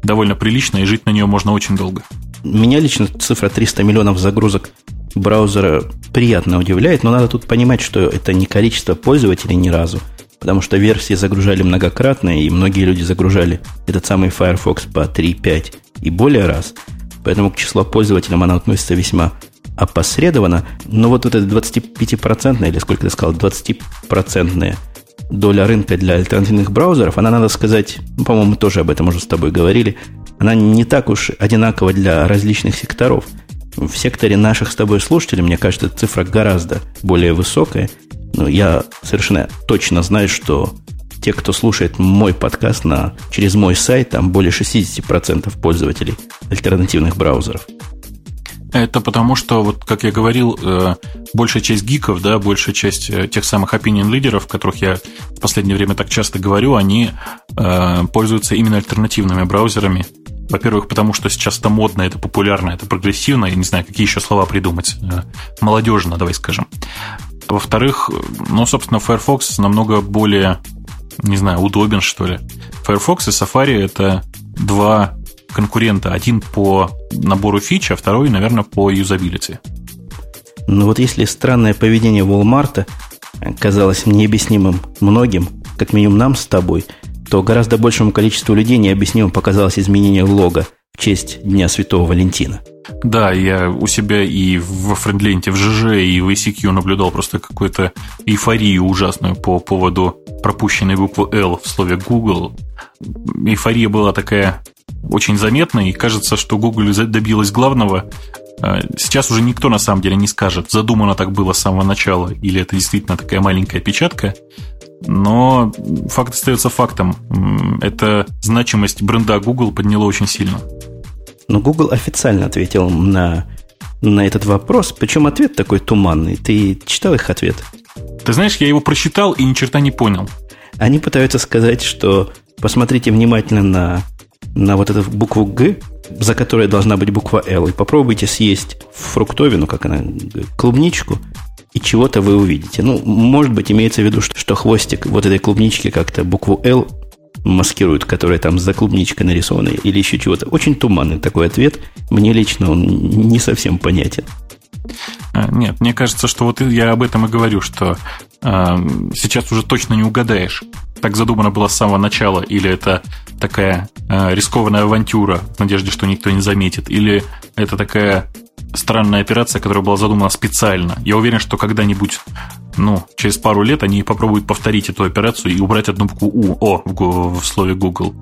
довольно приличная, и жить на нее можно очень долго. Меня лично цифра 300 миллионов загрузок браузера приятно удивляет, но надо тут понимать, что это не количество пользователей ни разу, потому что версии загружали многократно, и многие люди загружали этот самый Firefox по 3, 5 и более раз. Поэтому к числу пользователям она относится весьма опосредованно. Но вот, вот это 25% или сколько ты сказал, 20% доля рынка для альтернативных браузеров, она, надо сказать, ну, по-моему, тоже об этом уже с тобой говорили, она не так уж одинакова для различных секторов – в секторе наших с тобой слушателей, мне кажется, цифра гораздо более высокая. Но я совершенно точно знаю, что те, кто слушает мой подкаст на, через мой сайт, там более 60% пользователей альтернативных браузеров. Это потому, что, вот, как я говорил, э, большая часть гиков, да, большая часть э, тех самых opinion лидеров, которых я в последнее время так часто говорю, они э, пользуются именно альтернативными браузерами, во-первых, потому что сейчас это модно, это популярно, это прогрессивно, я не знаю, какие еще слова придумать. Э, молодежно, давай скажем. Во-вторых, ну, собственно, Firefox намного более, не знаю, удобен, что ли. Firefox и Safari – это два конкурента. Один по набору фич, а второй, наверное, по юзабилити. Ну вот если странное поведение Walmart казалось необъяснимым многим, как минимум нам с тобой – то гораздо большему количеству людей необъяснимым показалось изменение лога в честь Дня Святого Валентина. Да, я у себя и во френдленте, в ЖЖ, и в ICQ наблюдал просто какую-то эйфорию ужасную по поводу пропущенной буквы L в слове Google. Эйфория была такая очень заметная, и кажется, что Google добилась главного. А, сейчас уже никто на самом деле не скажет, задумано так было с самого начала, или это действительно такая маленькая печатка. Но факт остается фактом. Это значимость бренда Google подняла очень сильно. Но Google официально ответил на, на этот вопрос. Причем ответ такой туманный. Ты читал их ответ? Ты знаешь, я его прочитал и ни черта не понял. Они пытаются сказать, что посмотрите внимательно на, на вот эту букву Г, за которой должна быть буква L, и попробуйте съесть фруктовину, как она, клубничку, и чего-то вы увидите. Ну, может быть, имеется в виду, что, что хвостик вот этой клубнички как-то букву L маскирует, которая там за клубничкой нарисована, или еще чего-то. Очень туманный такой ответ. Мне лично он не совсем понятен. А, нет, мне кажется, что вот я об этом и говорю, что э, сейчас уже точно не угадаешь, так задумано было с самого начала, или это такая э, рискованная авантюра в надежде, что никто не заметит, или это такая странная операция, которая была задумана специально. Я уверен, что когда-нибудь, ну, через пару лет они попробуют повторить эту операцию и убрать одну букву У, О в, в слове Google.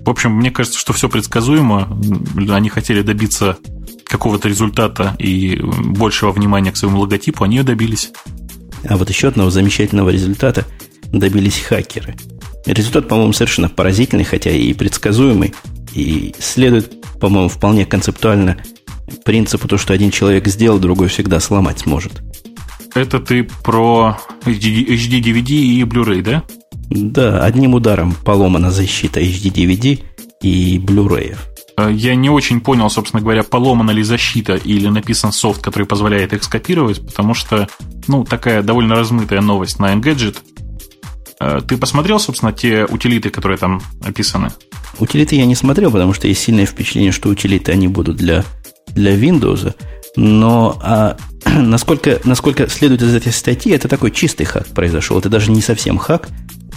В общем, мне кажется, что все предсказуемо. Они хотели добиться какого-то результата и большего внимания к своему логотипу, они ее добились. А вот еще одного замечательного результата добились хакеры. Результат, по-моему, совершенно поразительный, хотя и предсказуемый, и следует, по-моему, вполне концептуально принципу то, что один человек сделал, другой всегда сломать сможет. Это ты про HD, DVD и Blu-ray, да? Да, одним ударом поломана защита HD DVD и Blu-ray. Э, я не очень понял, собственно говоря, поломана ли защита или написан софт, который позволяет их скопировать, потому что, ну, такая довольно размытая новость на Engadget. Э, ты посмотрел, собственно, те утилиты, которые там описаны? Утилиты я не смотрел, потому что есть сильное впечатление, что утилиты они будут для для Windows, но а, насколько, насколько следует из этой статьи, это такой чистый хак произошел. Это даже не совсем хак.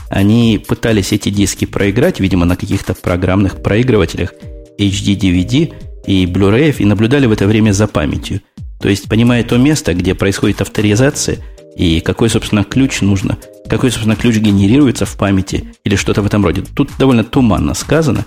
Они пытались эти диски проиграть, видимо, на каких-то программных проигрывателях HD, DVD и Blu-ray, и наблюдали в это время за памятью. То есть, понимая то место, где происходит авторизация, и какой, собственно, ключ нужно, какой, собственно, ключ генерируется в памяти или что-то в этом роде. Тут довольно туманно сказано.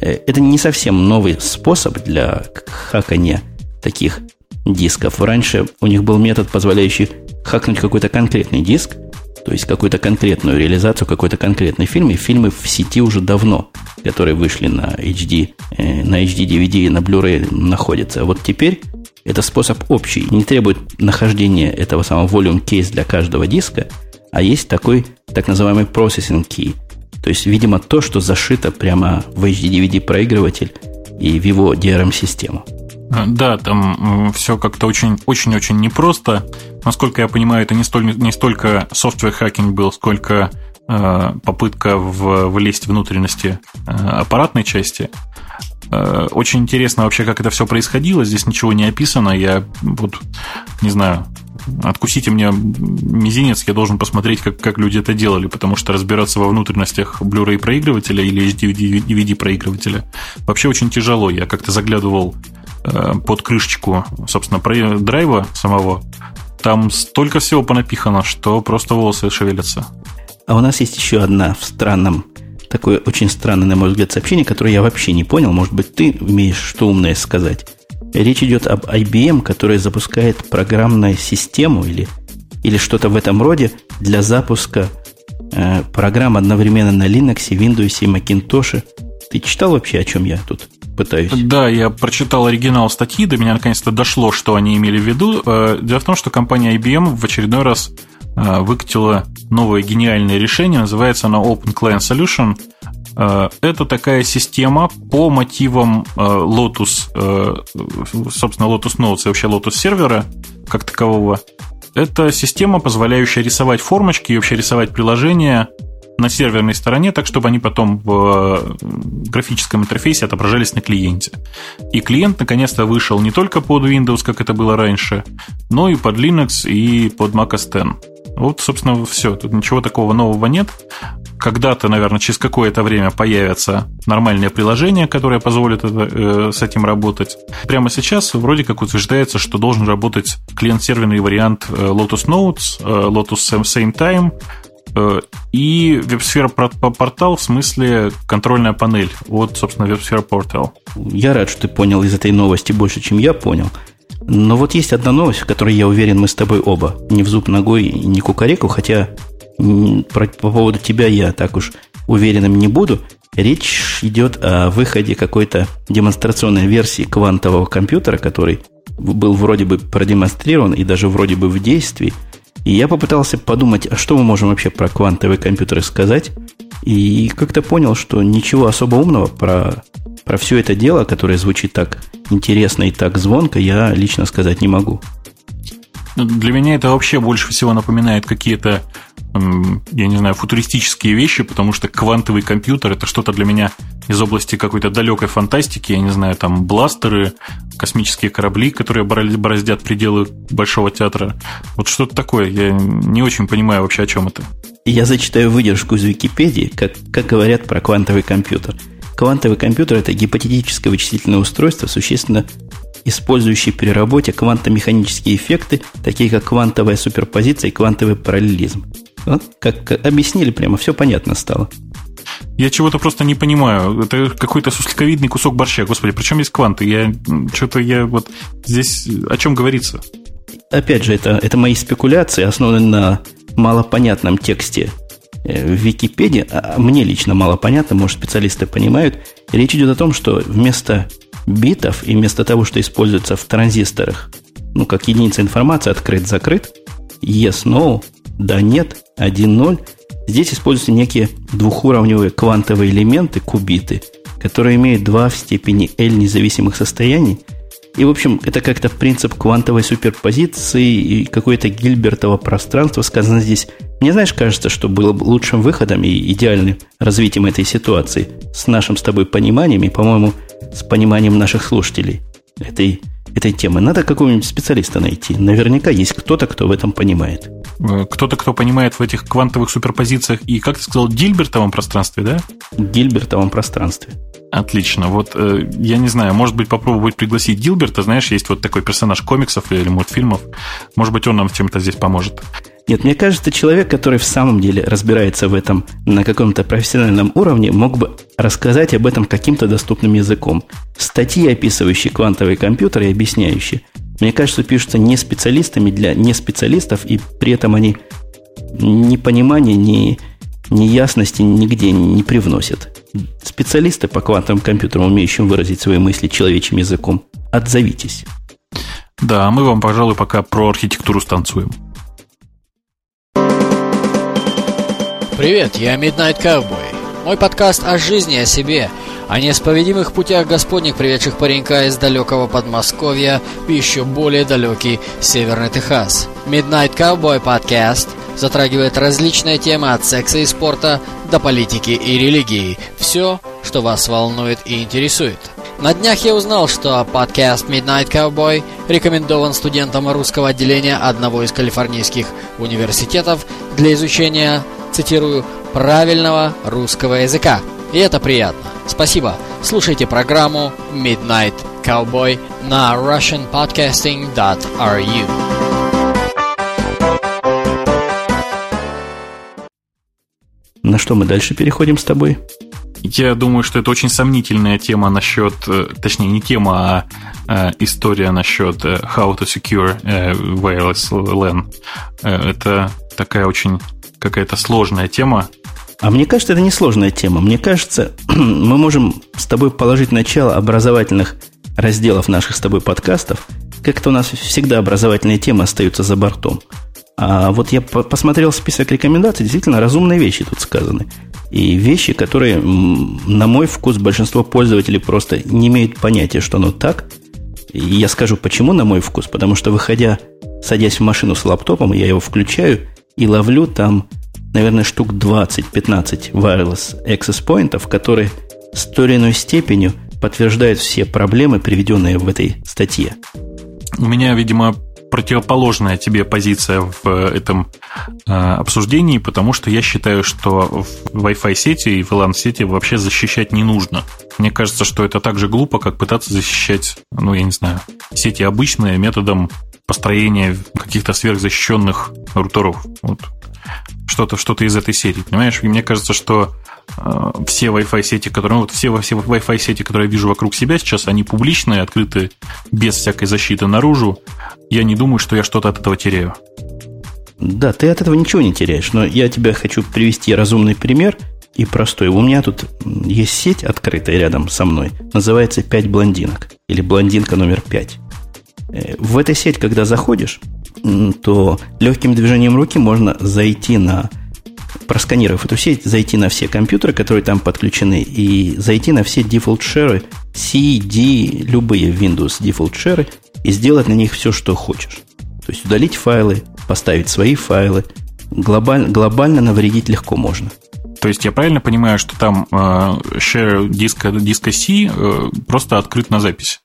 Э, это не совсем новый способ для хакания таких дисков. Раньше у них был метод, позволяющий хакнуть какой-то конкретный диск, то есть какую-то конкретную реализацию, какой-то конкретный фильм, и фильмы в сети уже давно, которые вышли на HD, э, на HD DVD и на Blu-ray находятся. Вот теперь это способ общий, не требует нахождения этого самого volume case для каждого диска, а есть такой так называемый processing key. То есть, видимо, то, что зашито прямо в HD-DVD проигрыватель и в его DRM-систему. Да, там все как-то очень-очень-очень непросто. Насколько я понимаю, это не, столь, не столько software хакинг был, сколько э, попытка в, влезть внутренности э, аппаратной части. Э, очень интересно вообще, как это все происходило. Здесь ничего не описано. Я вот не знаю, откусите мне мизинец, я должен посмотреть, как, как люди это делали, потому что разбираться во внутренностях Blu-ray проигрывателя или DVD проигрывателя вообще очень тяжело. Я как-то заглядывал э, под крышечку, собственно, драйва самого. Там столько всего понапихано, что просто волосы шевелятся. А у нас есть еще одна в странном такое очень странное, на мой взгляд, сообщение, которое я вообще не понял. Может быть, ты умеешь что умное сказать. Речь идет об IBM, которая запускает программную систему или, или что-то в этом роде для запуска э, программ одновременно на Linux, Windows и Macintosh. Ты читал вообще, о чем я тут пытаюсь? Да, я прочитал оригинал статьи, до меня наконец-то дошло, что они имели в виду. Э, дело в том, что компания IBM в очередной раз э, выкатила новое гениальное решение, называется оно Open Client Solution. Э, это такая система по мотивам Lotus, собственно, Lotus Notes и вообще Lotus сервера как такового. Это система, позволяющая рисовать формочки и вообще рисовать приложения на серверной стороне, так чтобы они потом в графическом интерфейсе отображались на клиенте. И клиент наконец-то вышел не только под Windows, как это было раньше, но и под Linux и под Mac OS X. Вот, собственно, все. Тут ничего такого нового нет. Когда-то, наверное, через какое-то время появится нормальное приложение, которое позволит это, э, с этим работать. Прямо сейчас вроде как утверждается, что должен работать клиент-серверный вариант э, Lotus Notes, э, Lotus Same Time, э, и WebSphere портал в смысле контрольная панель от, собственно, WebSphere Portal. Я рад, что ты понял из этой новости больше, чем я понял. Но вот есть одна новость, в которой я уверен, мы с тобой оба не в зуб ногой, не кукареку, хотя по поводу тебя я так уж уверенным не буду. Речь идет о выходе какой-то демонстрационной версии квантового компьютера, который был вроде бы продемонстрирован и даже вроде бы в действии. И я попытался подумать, а что мы можем вообще про квантовые компьютеры сказать. И как-то понял, что ничего особо умного про про все это дело, которое звучит так интересно и так звонко, я лично сказать не могу. Для меня это вообще больше всего напоминает какие-то, я не знаю, футуристические вещи, потому что квантовый компьютер это что-то для меня из области какой-то далекой фантастики, я не знаю, там бластеры, космические корабли, которые бороздят пределы Большого театра. Вот что-то такое. Я не очень понимаю вообще, о чем это. Я зачитаю выдержку из Википедии, как, как говорят про квантовый компьютер – Квантовый компьютер – это гипотетическое вычислительное устройство, существенно использующее при работе квантомеханические эффекты, такие как квантовая суперпозиция и квантовый параллелизм. Вот, как, объяснили прямо, все понятно стало. Я чего-то просто не понимаю. Это какой-то сусликовидный кусок борща. Господи, причем есть кванты? Я что-то я вот здесь о чем говорится? Опять же, это, это мои спекуляции, основанные на малопонятном тексте Э, в Википедии, а, а мне лично мало понятно, может, специалисты понимают, речь идет о том, что вместо битов и вместо того, что используется в транзисторах, ну, как единица информации, открыт-закрыт, yes, no, да, нет, 1-0, здесь используются некие двухуровневые квантовые элементы, кубиты, которые имеют два в степени L независимых состояний – и, в общем, это как-то принцип квантовой суперпозиции и какое-то гильбертово пространство сказано здесь. Мне, знаешь, кажется, что было бы лучшим выходом и идеальным развитием этой ситуации с нашим с тобой пониманием и, по-моему, с пониманием наших слушателей этой, этой темы. Надо какого-нибудь специалиста найти. Наверняка есть кто-то, кто в этом понимает. Э, кто-то, кто понимает в этих квантовых суперпозициях и, как ты сказал, гильбертовом пространстве, да? Гильбертовом пространстве. Отлично. Вот э, я не знаю, может быть, попробовать пригласить Гилберта. Знаешь, есть вот такой персонаж комиксов или мультфильмов. Может быть, он нам чем-то здесь поможет. Нет, мне кажется, человек, который в самом деле разбирается в этом на каком-то профессиональном уровне, мог бы рассказать об этом каким-то доступным языком. Статьи, описывающие квантовые компьютеры и объясняющие, мне кажется, пишутся не специалистами для не специалистов, и при этом они ни понимания, ни, ни ясности нигде не привносят. Специалисты по квантовым компьютерам, умеющим выразить свои мысли человечьим языком, отзовитесь. Да, мы вам, пожалуй, пока про архитектуру станцуем. Привет, я Midnight Cowboy. Мой подкаст о жизни, о себе, о неисповедимых путях Господних, приведших паренька из далекого Подмосковья в еще более далекий Северный Техас. Midnight Cowboy Podcast затрагивает различные темы от секса и спорта до политики и религии. Все, что вас волнует и интересует. На днях я узнал, что подкаст Midnight Cowboy рекомендован студентам русского отделения одного из калифорнийских университетов для изучения цитирую, правильного русского языка. И это приятно. Спасибо. Слушайте программу Midnight Cowboy на russianpodcasting.ru. На что мы дальше переходим с тобой? Я думаю, что это очень сомнительная тема насчет, э, точнее, не тема, а э, история насчет э, how to secure wireless LAN. Это такая очень какая-то сложная тема. А мне кажется, это не сложная тема. Мне кажется, мы можем с тобой положить начало образовательных разделов наших с тобой подкастов. Как-то у нас всегда образовательные темы остаются за бортом. А вот я посмотрел список рекомендаций, действительно разумные вещи тут сказаны. И вещи, которые, на мой вкус, большинство пользователей просто не имеют понятия, что оно так. И я скажу, почему на мой вкус. Потому что, выходя, садясь в машину с лаптопом, я его включаю, и ловлю там, наверное, штук 20-15 wireless access поинтов, которые с той или иной степенью подтверждают все проблемы, приведенные в этой статье. У меня, видимо, противоположная тебе позиция в этом э, обсуждении, потому что я считаю, что в Wi-Fi сети и в LAN сети вообще защищать не нужно. Мне кажется, что это так же глупо, как пытаться защищать, ну, я не знаю, сети обычные методом построения каких-то сверхзащищенных рутеров. Вот. Что-то что из этой серии, понимаешь? И мне кажется, что э, все Wi-Fi сети, которые, ну, вот все, все Wi-Fi сети, которые я вижу вокруг себя сейчас, они публичные, открыты без всякой защиты наружу. Я не думаю, что я что-то от этого теряю. Да, ты от этого ничего не теряешь, но я тебе хочу привести разумный пример и простой. У меня тут есть сеть открытая рядом со мной, называется «Пять блондинок» или «Блондинка номер пять». Э, в этой сеть, когда заходишь, то легким движением руки можно зайти на, просканировав эту сеть, зайти на все компьютеры, которые там подключены, и зайти на все default шеры, C, D, любые Windows default шеры, и сделать на них все, что хочешь. То есть удалить файлы, поставить свои файлы. Глобаль, глобально навредить легко можно. То есть я правильно понимаю, что там э, share диска, диска C э, просто открыт на запись?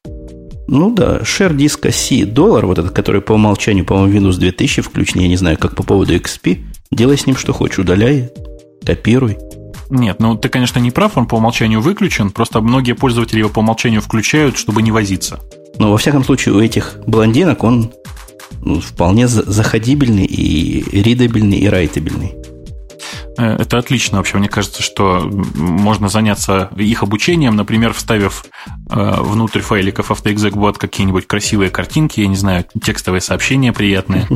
Ну да, share диска C доллар, вот этот, который по умолчанию, по-моему, Windows 2000 включен, я не знаю, как по поводу XP, делай с ним что хочешь, удаляй, копируй. Нет, ну ты, конечно, не прав, он по умолчанию выключен, просто многие пользователи его по умолчанию включают, чтобы не возиться. Но во всяком случае у этих блондинок он ну, вполне заходибельный и ридабельный и райтабельный. Э, это отлично вообще. Мне кажется, что можно заняться их обучением, например, вставив э, внутрь файликов AutoExec какие-нибудь красивые картинки, я не знаю, текстовые сообщения приятные.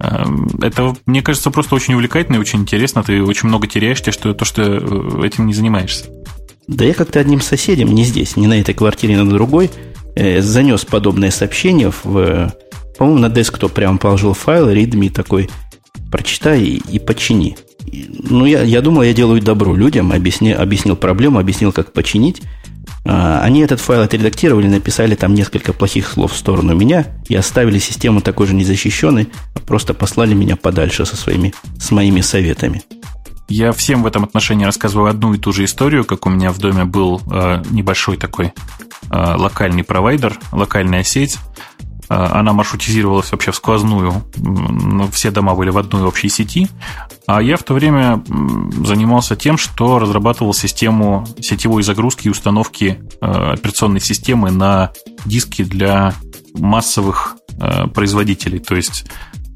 Э, это, мне кажется, просто очень увлекательно и очень интересно. Ты очень много теряешь, что, то, что этим не занимаешься. Да я как-то одним соседям, не здесь, не на этой квартире, на другой, занес подобное сообщение в... По-моему, на десктоп прямо положил файл, readme такой, прочитай и, и почини. Ну, я, я думал, я делаю добро людям, объясни, объяснил проблему, объяснил, как починить. А, они этот файл отредактировали, написали там несколько плохих слов в сторону меня и оставили систему такой же незащищенной, а просто послали меня подальше со своими, с моими советами. Я всем в этом отношении рассказываю одну и ту же историю, как у меня в доме был э, небольшой такой э, локальный провайдер, локальная сеть, она маршрутизировалась вообще в сквозную. Все дома были в одной общей сети. А я в то время занимался тем, что разрабатывал систему сетевой загрузки и установки а, операционной системы на диски для массовых а, производителей. То есть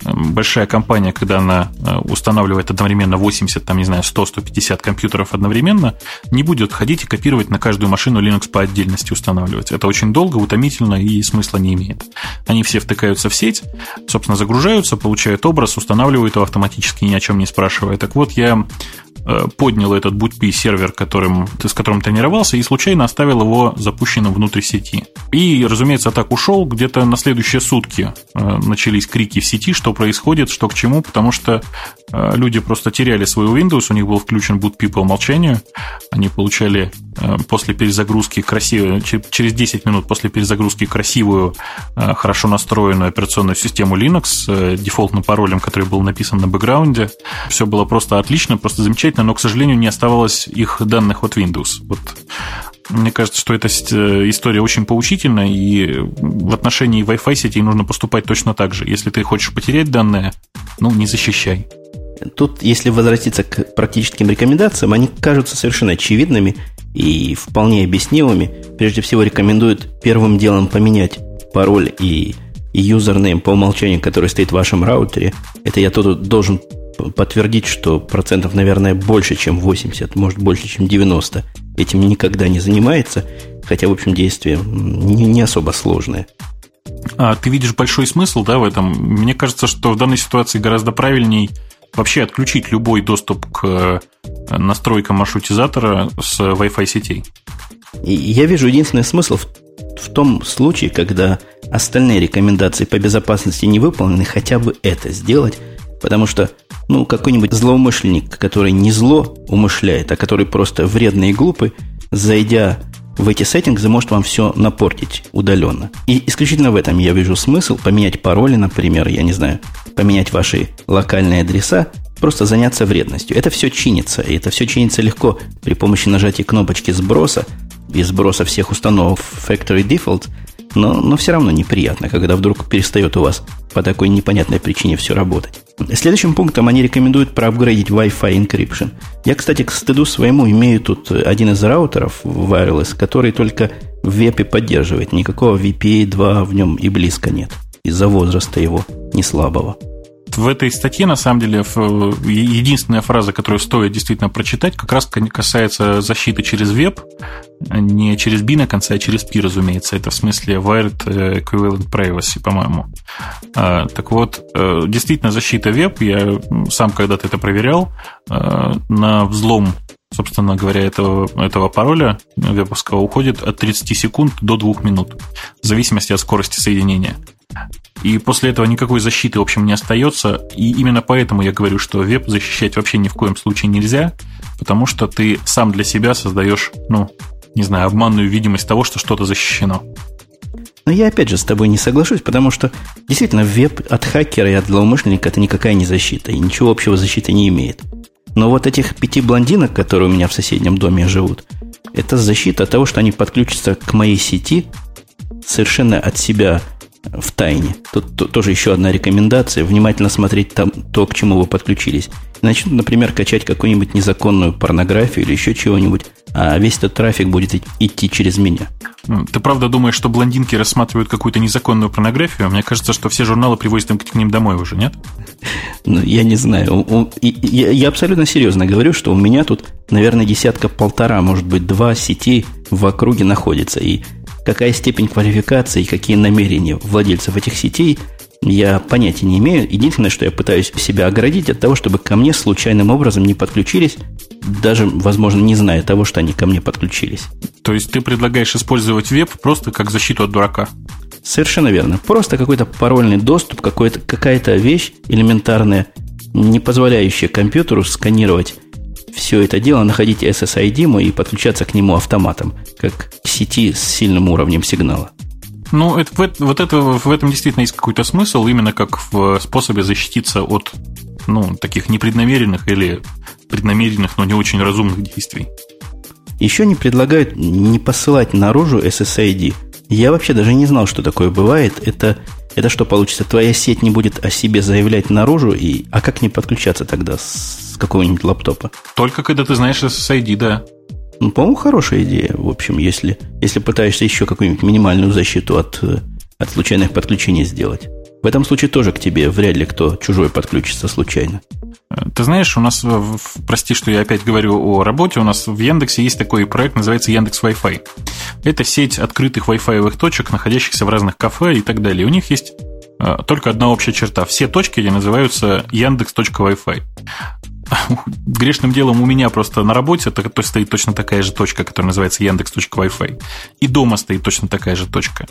большая компания, когда она э, устанавливает одновременно 80, там, не знаю, 100, 150 компьютеров одновременно, не будет ходить и копировать на каждую машину Linux по отдельности устанавливать. Это очень долго, утомительно и смысла не имеет. Они все втыкаются в сеть, собственно, загружаются, получают образ, устанавливают его автоматически, ни о чем не спрашивая. Так вот, я Э, поднял этот BootP сервер, которым, с которым тренировался, и случайно оставил его запущенным внутрь сети. И, разумеется, так ушел. Где-то на следующие сутки э, начались крики в сети, что происходит, что к чему, потому что э, люди просто теряли свой Windows, у них был включен BootP по умолчанию. Они получали после перезагрузки красивую, через 10 минут после перезагрузки красивую, хорошо настроенную операционную систему Linux с дефолтным паролем, который был написан на бэкграунде. Все было просто отлично, просто замечательно, но, к сожалению, не оставалось их данных от Windows. Вот мне кажется, что эта э, история очень поучительна, и в отношении Wi-Fi сетей нужно поступать точно так же. Если ты хочешь потерять данные, ну, не защищай. Тут, если возвратиться к практическим рекомендациям, они кажутся совершенно очевидными и вполне объяснимыми. Прежде всего, рекомендуют первым делом поменять пароль и юзернейм по умолчанию, который стоит в вашем раутере. Это я тут должен подтвердить, что процентов, наверное, больше, чем 80, может, больше, чем 90 этим никогда не занимается, хотя, в общем, действие не, не особо сложное. А ты видишь большой смысл, да, в этом? Мне кажется, что в данной ситуации гораздо правильней вообще отключить любой доступ к э, настройкам маршрутизатора с Wi-Fi сетей. И я вижу единственный смысл в, в том случае, когда остальные рекомендации по безопасности не выполнены, хотя бы это сделать, потому что ну, какой-нибудь злоумышленник, который не зло умышляет, а который просто вредный и глупый, зайдя в эти сеттинги, может вам все напортить удаленно. И исключительно в этом я вижу смысл поменять пароли, например, я не знаю, поменять ваши локальные адреса, просто заняться вредностью. Это все чинится, и это все чинится легко при помощи нажатия кнопочки сброса и сброса всех установок Factory Default, но, но все равно неприятно, когда вдруг перестает у вас по такой непонятной причине все работать. Следующим пунктом они рекомендуют проапгрейдить Wi-Fi encryption. Я, кстати, к стыду своему имею тут один из раутеров wireless, который только в вебе поддерживает. Никакого VPA 2 в нем и близко нет. Из-за возраста его не слабого в этой статье, на самом деле, единственная фраза, которую стоит действительно прочитать, как раз касается защиты через веб, не через B на конце, а через P, разумеется. Это в смысле Wired Equivalent Privacy, по-моему. А, так вот, э, действительно, защита веб, я сам когда-то это проверял, э, на взлом собственно говоря, этого, этого пароля вебовского уходит от 30 секунд до 2 минут, в зависимости от скорости соединения. И после этого никакой защиты, в общем, не остается. И именно поэтому я говорю, что веб защищать вообще ни в коем случае нельзя, потому что ты сам для себя создаешь, ну, не знаю, обманную видимость того, что что-то защищено. Но я опять же с тобой не соглашусь, потому что действительно веб от хакера и от злоумышленника это никакая не защита, и ничего общего защиты не имеет. Но вот этих пяти блондинок, которые у меня в соседнем доме живут, это защита от того, что они подключатся к моей сети совершенно от себя в тайне. Тут, тоже еще одна рекомендация. Внимательно смотреть там то, к чему вы подключились. Начнут, например, качать какую-нибудь незаконную порнографию или еще чего-нибудь, а весь этот трафик будет идти через меня. Ты правда думаешь, что блондинки рассматривают какую-то незаконную порнографию? Мне кажется, что все журналы привозят им к ним домой уже, нет? Ну, я не знаю. Я абсолютно серьезно говорю, что у меня тут, наверное, десятка-полтора, может быть, два сети в округе находится. И какая степень квалификации и какие намерения владельцев этих сетей, я понятия не имею. Единственное, что я пытаюсь себя оградить от того, чтобы ко мне случайным образом не подключились, даже, возможно, не зная того, что они ко мне подключились. То есть ты предлагаешь использовать веб просто как защиту от дурака? Совершенно верно. Просто какой-то парольный доступ, какая-то вещь элементарная, не позволяющая компьютеру сканировать все это дело, находить SSID и подключаться к нему автоматом, как к сети с сильным уровнем сигнала. Ну, это, вот это, в этом действительно есть какой-то смысл, именно как в способе защититься от ну, таких непреднамеренных или преднамеренных, но не очень разумных действий. Еще не предлагают не посылать наружу SSID. Я вообще даже не знал, что такое бывает. Это, это что получится? Твоя сеть не будет о себе заявлять наружу, и, а как не подключаться тогда с какого-нибудь лаптопа? Только когда ты знаешь SSID, да. Ну, по-моему, хорошая идея. В общем, если, если пытаешься еще какую-нибудь минимальную защиту от, от случайных подключений сделать. В этом случае тоже к тебе вряд ли кто чужой подключится случайно. Ты знаешь, у нас, прости, что я опять говорю о работе, у нас в Яндексе есть такой проект, называется Яндекс Wi-Fi. Это сеть открытых Wi-Fi точек, находящихся в разных кафе и так далее. У них есть э, только одна общая черта. Все точки называются Яндекс.Wi-Fi. Грешным делом у меня просто на работе то стоит точно такая же точка, которая называется Яндекс.Wi-Fi. И дома стоит точно такая же точка.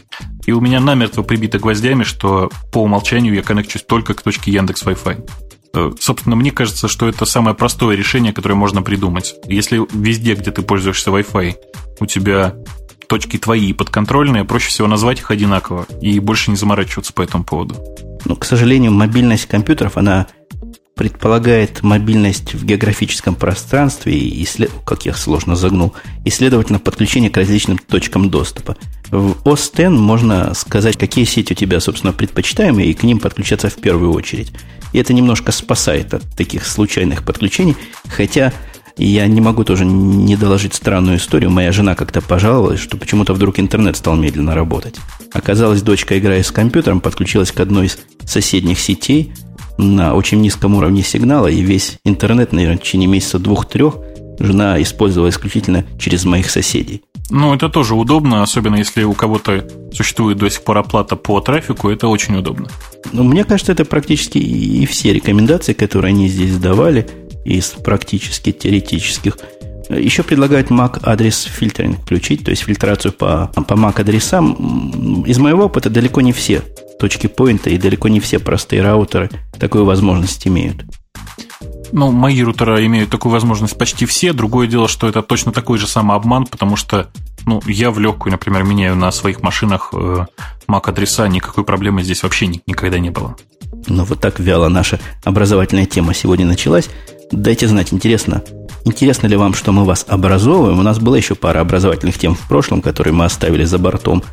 И у меня намертво прибито гвоздями, что по умолчанию я коннекчусь только к точке Яндекс Wi-Fi. Э, собственно, мне кажется, что это самое простое решение, которое можно придумать. Если везде, где ты пользуешься Wi-Fi, у тебя точки твои подконтрольные, проще всего назвать их одинаково и больше не заморачиваться по этому поводу. Но, к сожалению, мобильность компьютеров, она предполагает мобильность в географическом пространстве, и, как я сложно загнул, и, следовательно, подключение к различным точкам доступа. В OS X можно сказать, какие сети у тебя, собственно, предпочитаемые, и к ним подключаться в первую очередь. И это немножко спасает от таких случайных подключений, хотя я не могу тоже не доложить странную историю. Моя жена как-то пожаловалась, что почему-то вдруг интернет стал медленно работать. Оказалось, дочка, играя с компьютером, подключилась к одной из соседних сетей – на очень низком уровне сигнала, и весь интернет, наверное, в течение месяца двух-трех жена использовала исключительно через моих соседей. Ну, это тоже удобно, особенно если у кого-то существует до сих пор оплата по трафику, это очень удобно. Ну, мне кажется, это практически и все рекомендации, которые они здесь давали, из практически теоретических. Еще предлагают MAC адрес фильтринг включить, то есть фильтрацию по, по MAC адресам. Из моего опыта далеко не все точки поинта, и далеко не все простые раутеры такую возможность имеют. Ну, мои рутера имеют такую возможность почти все. Другое дело, что это точно такой же самообман, потому что ну, я в легкую, например, меняю на своих машинах э, MAC-адреса, никакой проблемы здесь вообще ни, никогда не было. Ну, вот так вяло наша образовательная тема сегодня началась. Дайте знать, интересно, интересно ли вам, что мы вас образовываем? У нас была еще пара образовательных тем в прошлом, которые мы оставили за бортом,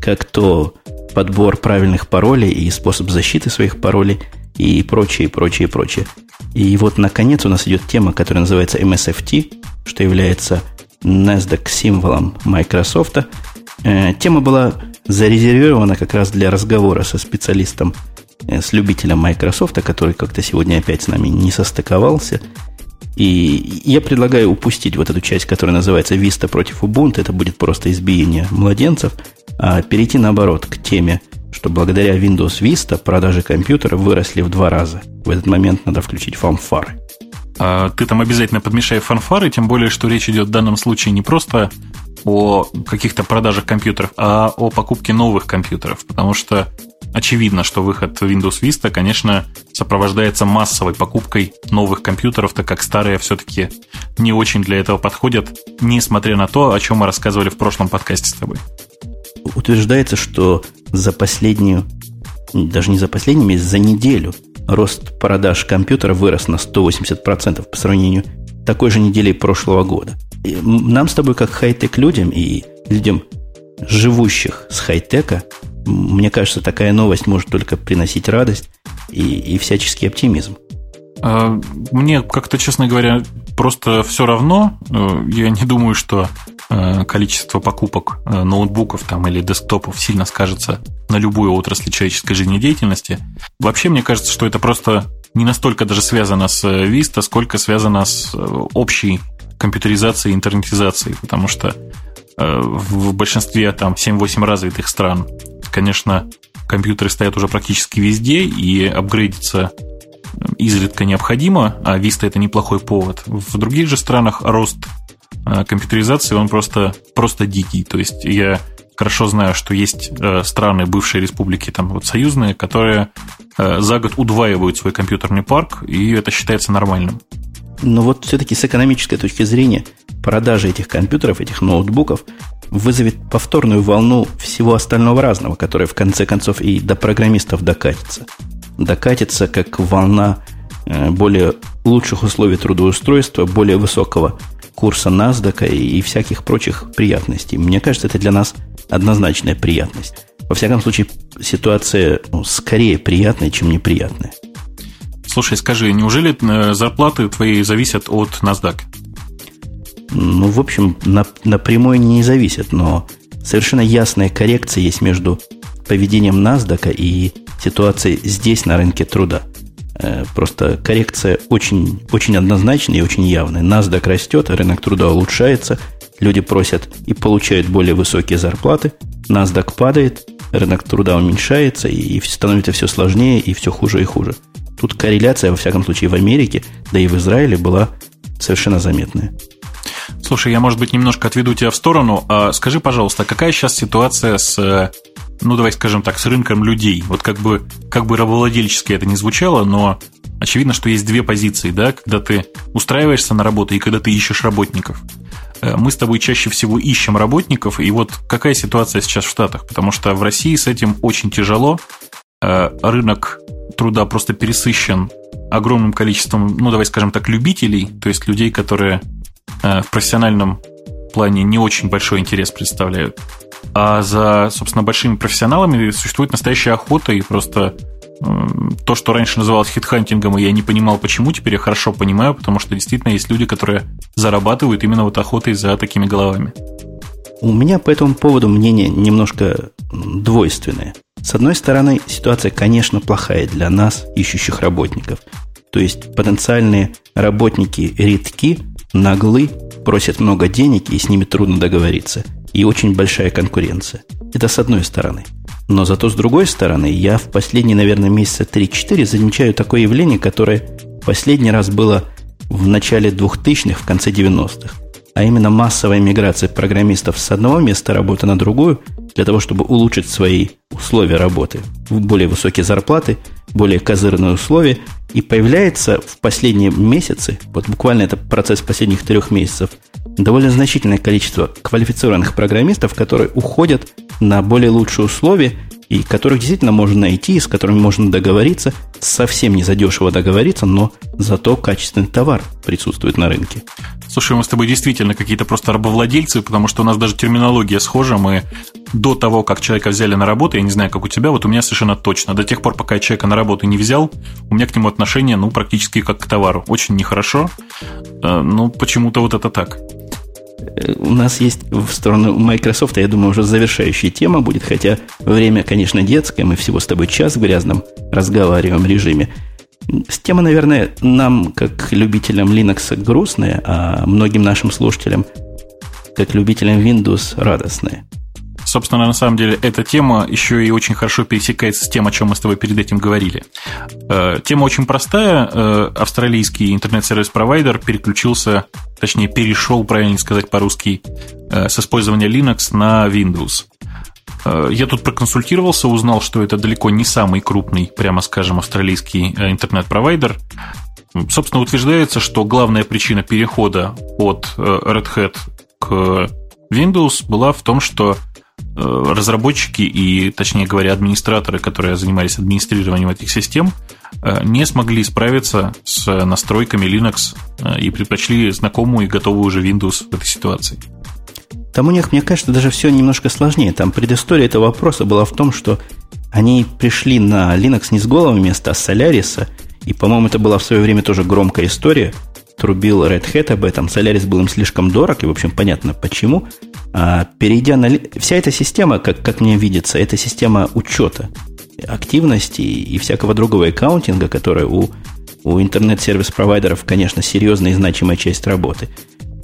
как то подбор правильных паролей и способ защиты своих паролей и прочее, прочее, прочее. И вот, наконец, у нас идет тема, которая называется MSFT, что является NASDAQ символом Microsoft. Э, тема была зарезервирована как раз для разговора со специалистом, э, с любителем Microsoft, который как-то сегодня опять с нами не состыковался. И я предлагаю упустить вот эту часть, которая называется Vista против Ubuntu. Это будет просто избиение младенцев – а перейти наоборот к теме, что благодаря Windows Vista продажи компьютера выросли в два раза. В этот момент надо включить фанфары. А ты там обязательно подмешай фанфары, тем более, что речь идет в данном случае не просто о каких-то продажах компьютеров, а о покупке новых компьютеров, потому что очевидно, что выход Windows Vista, конечно, сопровождается массовой покупкой новых компьютеров, так как старые все-таки не очень для этого подходят, несмотря на то, о чем мы рассказывали в прошлом подкасте с тобой утверждается, что за последнюю, даже не за последнюю месяц, за неделю рост продаж компьютера вырос на 180% по сравнению такой же недели прошлого года. И нам с тобой, как хай-тек людям и людям, живущих с хай-тека, мне кажется, такая новость может только приносить радость и, и всяческий оптимизм. А, мне как-то, честно говоря, просто все равно. Э, я не думаю, что Э, количество покупок э, ноутбуков там, или десктопов сильно скажется на любую отрасль человеческой жизнедеятельности. Вообще, мне кажется, что это просто не настолько даже связано с Vista, сколько связано с общей компьютеризацией и интернетизацией, потому что в большинстве там 7-8 развитых стран, конечно, компьютеры стоят уже практически везде, и апгрейдиться изредка необходимо, а Vista это неплохой повод. В других же странах рост Э, компьютеризации, он просто, просто дикий. То есть я хорошо знаю, что есть э, страны, бывшие республики, там вот союзные, которые э, за год удваивают свой компьютерный парк, и это считается нормальным. Но вот все-таки с экономической точки зрения продажи этих компьютеров, этих ноутбуков вызовет повторную волну всего остального разного, которая в конце концов и до программистов докатится. Докатится как волна более лучших условий трудоустройства, более высокого курса NASDAQ и, и всяких прочих приятностей. Мне кажется, это для нас однозначная приятность. Во всяком случае, ситуация ну, скорее приятная, чем неприятная. Слушай, скажи, неужели э, зарплаты твои зависят от NASDAQ? Ну, в общем, на, напрямую не зависят, но совершенно ясная коррекция есть между поведением NASDAQ и ситуацией здесь, на рынке труда. Э, просто коррекция очень, очень однозначная и очень явная. NASDAQ растет, рынок труда улучшается, люди просят и получают более высокие зарплаты, NASDAQ падает, рынок труда уменьшается, и становится все сложнее, и все хуже и хуже. Тут корреляция, во всяком случае, в Америке, да и в Израиле была совершенно заметная. Слушай, я, может быть, немножко отведу тебя в сторону. А скажи, пожалуйста, какая сейчас ситуация с, ну, давай скажем так, с рынком людей? Вот как бы, как бы рабовладельчески это не звучало, но очевидно, что есть две позиции, да, когда ты устраиваешься на работу и когда ты ищешь работников. Э, мы с тобой чаще всего ищем работников, и вот какая ситуация сейчас в Штатах? Потому что в России с этим очень тяжело. Э, рынок труда просто пересыщен огромным количеством, ну, давай скажем так, любителей, то есть людей, которые э, в профессиональном плане не очень большой интерес представляют. А за, собственно, большими профессионалами существует настоящая охота, и просто то, что раньше называлось хитхантингом, и я не понимал, почему, теперь я хорошо понимаю, потому что действительно есть люди, которые зарабатывают именно вот охотой за такими головами. У меня по этому поводу мнение немножко двойственное. С одной стороны, ситуация, конечно, плохая для нас, ищущих работников. То есть потенциальные работники редки, наглы, просят много денег, и с ними трудно договориться. И очень большая конкуренция. Это с одной стороны – но зато с другой стороны, я в последние, наверное, месяца 3-4 замечаю такое явление, которое последний раз было в начале 2000-х, в конце 90-х. А именно массовая миграция программистов с одного места работы на другую для того, чтобы улучшить свои условия работы, более высокие зарплаты, более козырные условия. И появляется в последние месяцы, вот буквально это процесс последних трех месяцев, довольно значительное количество квалифицированных программистов, которые уходят на более лучшие условия, и которых действительно можно найти, с которыми можно договориться, совсем не задешево договориться, но зато качественный товар присутствует на рынке. Слушай, мы с тобой действительно какие-то просто рабовладельцы, потому что у нас даже терминология схожа. Мы до того, как человека взяли на работу, я не знаю, как у тебя, вот у меня совершенно точно. До тех пор, пока я человека на работу не взял, у меня к нему отношение, ну, практически как к товару. Очень нехорошо. Э, ну, почему-то вот это так. Э, у нас есть в сторону Microsoft, я думаю, уже завершающая тема будет, хотя время, конечно, детское, мы всего с тобой час в грязном разговариваем режиме. Тема, наверное, нам, как любителям Linux, грустная, а многим нашим слушателям, как любителям Windows, радостная. Собственно, на самом деле, эта тема еще и очень хорошо пересекается с тем, о чем мы с тобой перед этим говорили. Э, тема очень простая. Э, австралийский интернет-сервис-провайдер переключился, точнее, перешел, правильно сказать по-русски, э, с использования Linux на Windows. Я тут проконсультировался, узнал, что это далеко не самый крупный, прямо скажем, австралийский интернет-провайдер. Собственно, утверждается, что главная причина перехода от Red Hat к Windows была в том, что разработчики и, точнее говоря, администраторы, которые занимались администрированием этих систем, э, не смогли справиться с настройками Linux э, и предпочли знакомую и готовую уже Windows в этой ситуации. Там у них, мне кажется, даже все немножко сложнее. Там предыстория этого вопроса была в том, что они пришли на Linux не с голого места, а с Solaris, и, по-моему, это была в свое время тоже громкая история. Трубил Red Hat об этом. Solaris был им слишком дорог, и, в общем, понятно почему. А, перейдя на... Вся эта система, как, как мне видится, это система учета активности и всякого другого аккаунтинга, которая у, у интернет-сервис-провайдеров, конечно, серьезная и значимая часть работы.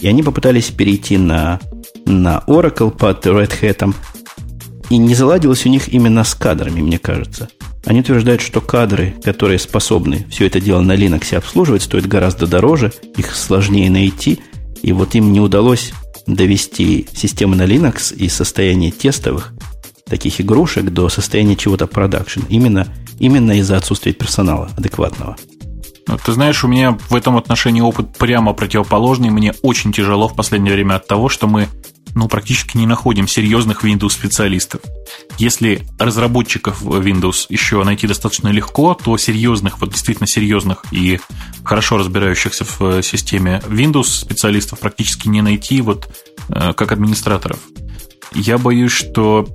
И они попытались перейти на, на Oracle под Red Hat, и не заладилось у них именно с кадрами, мне кажется. Они утверждают, что кадры, которые способны все это дело на Linux обслуживать, стоят гораздо дороже, их сложнее найти, и вот им не удалось довести системы на Linux из состояния тестовых таких игрушек до состояния чего-то продакшн. Именно, именно из-за отсутствия персонала адекватного. Ну, ты знаешь, у меня в этом отношении опыт прямо противоположный. Мне очень тяжело в последнее время от того, что мы ну, практически не находим серьезных Windows-специалистов. Если разработчиков Windows еще найти достаточно легко, то серьезных, вот действительно серьезных и хорошо разбирающихся в э, системе Windows специалистов практически не найти вот э, как администраторов. Я боюсь, что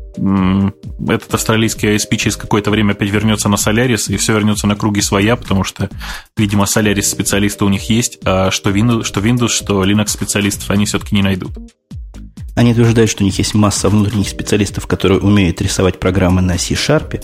этот австралийский ISP через какое-то время опять вернется на Solaris, и все вернется на круги своя, потому что, видимо, Solaris специалисты у них есть, а что Windows, что, Windows, что Linux специалистов они все-таки не найдут. Они утверждают, что у них есть масса внутренних специалистов, которые умеют рисовать программы на C-Sharp,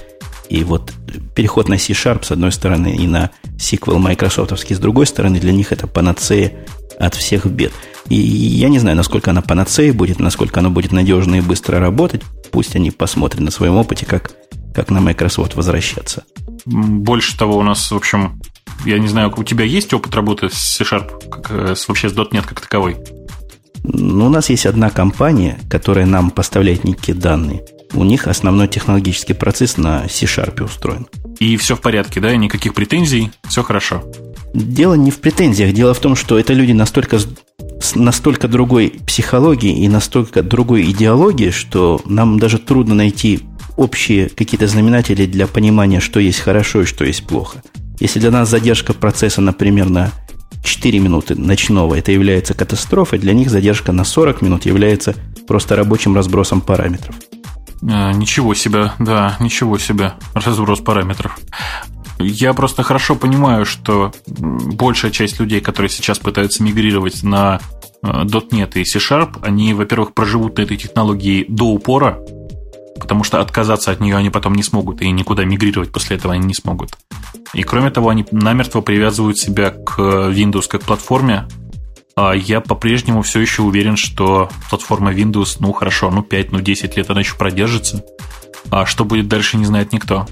И вот переход на C-Sharp с одной стороны и на SQL майкрософтовский с другой стороны, для них это панацея от всех бед. И я не знаю, насколько она панацея будет, насколько она будет надежно и быстро работать. Пусть они посмотрят на своем опыте, как, как на Microsoft возвращаться. Больше того, у нас, в общем, я не знаю, у тебя есть опыт работы с C-Sharp, как, э, вообще с .NET как таковой? Ну, у нас есть одна компания, которая нам поставляет некие данные. У них основной технологический процесс на C-Sharp устроен. И все в порядке, да? Никаких претензий, все хорошо. Дело не в претензиях. Дело в том, что это люди настолько, с настолько другой психологии и настолько другой идеологии, что нам даже трудно найти общие какие-то знаменатели для понимания, что есть хорошо и что есть плохо. Если для нас задержка процесса, например, на 4 минуты ночного это является катастрофой, для них задержка на 40 минут является просто рабочим разбросом параметров. А, ничего себе, да, ничего себе, разброс параметров. Я просто хорошо понимаю, что большая часть людей, которые сейчас пытаются мигрировать на э, .NET и C-Sharp, они, во-первых, проживут на этой технологии до упора, потому что отказаться от нее они потом не смогут, и никуда мигрировать после этого они не смогут. И кроме того, они намертво привязывают себя к Windows как платформе, а я по-прежнему все еще уверен, что платформа Windows, ну хорошо, ну 5, ну 10 лет она еще продержится. А что будет дальше, не знает никто.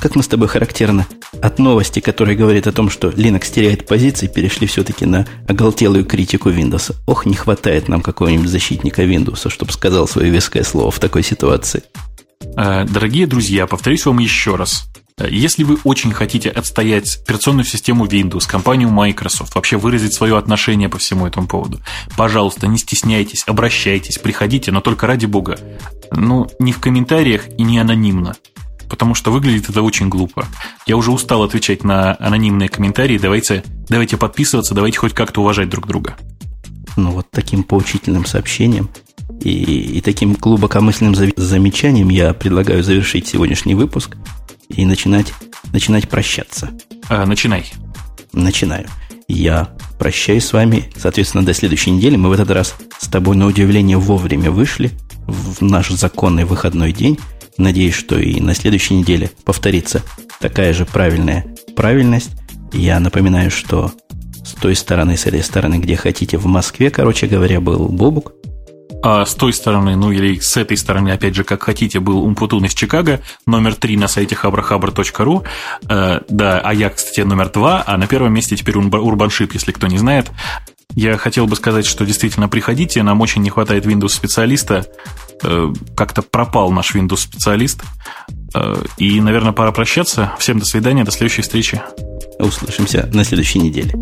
Как мы с тобой характерно от новости, которая говорит о том, что Linux теряет позиции, перешли все-таки на оголтелую критику Windows. Ох, не хватает нам какого-нибудь защитника Windows, чтобы сказал свое веское слово в такой ситуации. Э, дорогие друзья, повторюсь вам еще раз. Если вы очень хотите отстоять операционную систему Windows, компанию Microsoft, вообще выразить свое отношение по всему этому поводу, пожалуйста, не стесняйтесь, обращайтесь, приходите, но только ради бога. Ну, не в комментариях и не анонимно потому что выглядит это очень глупо. Я уже устал отвечать на анонимные комментарии. Давайте, давайте подписываться, давайте хоть как-то уважать друг друга. Ну, вот таким поучительным сообщением и, и таким глубокомысленным замечанием я предлагаю завершить сегодняшний выпуск и начинать, начинать прощаться. А, начинай. Начинаю. Я прощаюсь с вами, соответственно, до следующей недели. Мы в этот раз с тобой на удивление вовремя вышли в наш законный выходной день. Надеюсь, что и на следующей неделе повторится такая же правильная правильность. Я напоминаю, что с той стороны, с этой стороны, где хотите, в Москве, короче говоря, был Бобук. А с той стороны, ну или с этой стороны, опять же, как хотите, был Умпутун из Чикаго, номер три на сайте habrahabra.ru. Э, да, а я, кстати, номер два, а на первом месте теперь Урбаншип, если кто не знает. Я хотел бы сказать, что действительно приходите, нам очень не хватает Windows-специалиста. Э, как-то пропал наш Windows-специалист. Э, и, наверное, пора прощаться. Всем до свидания, до следующей встречи. Услышимся на следующей неделе.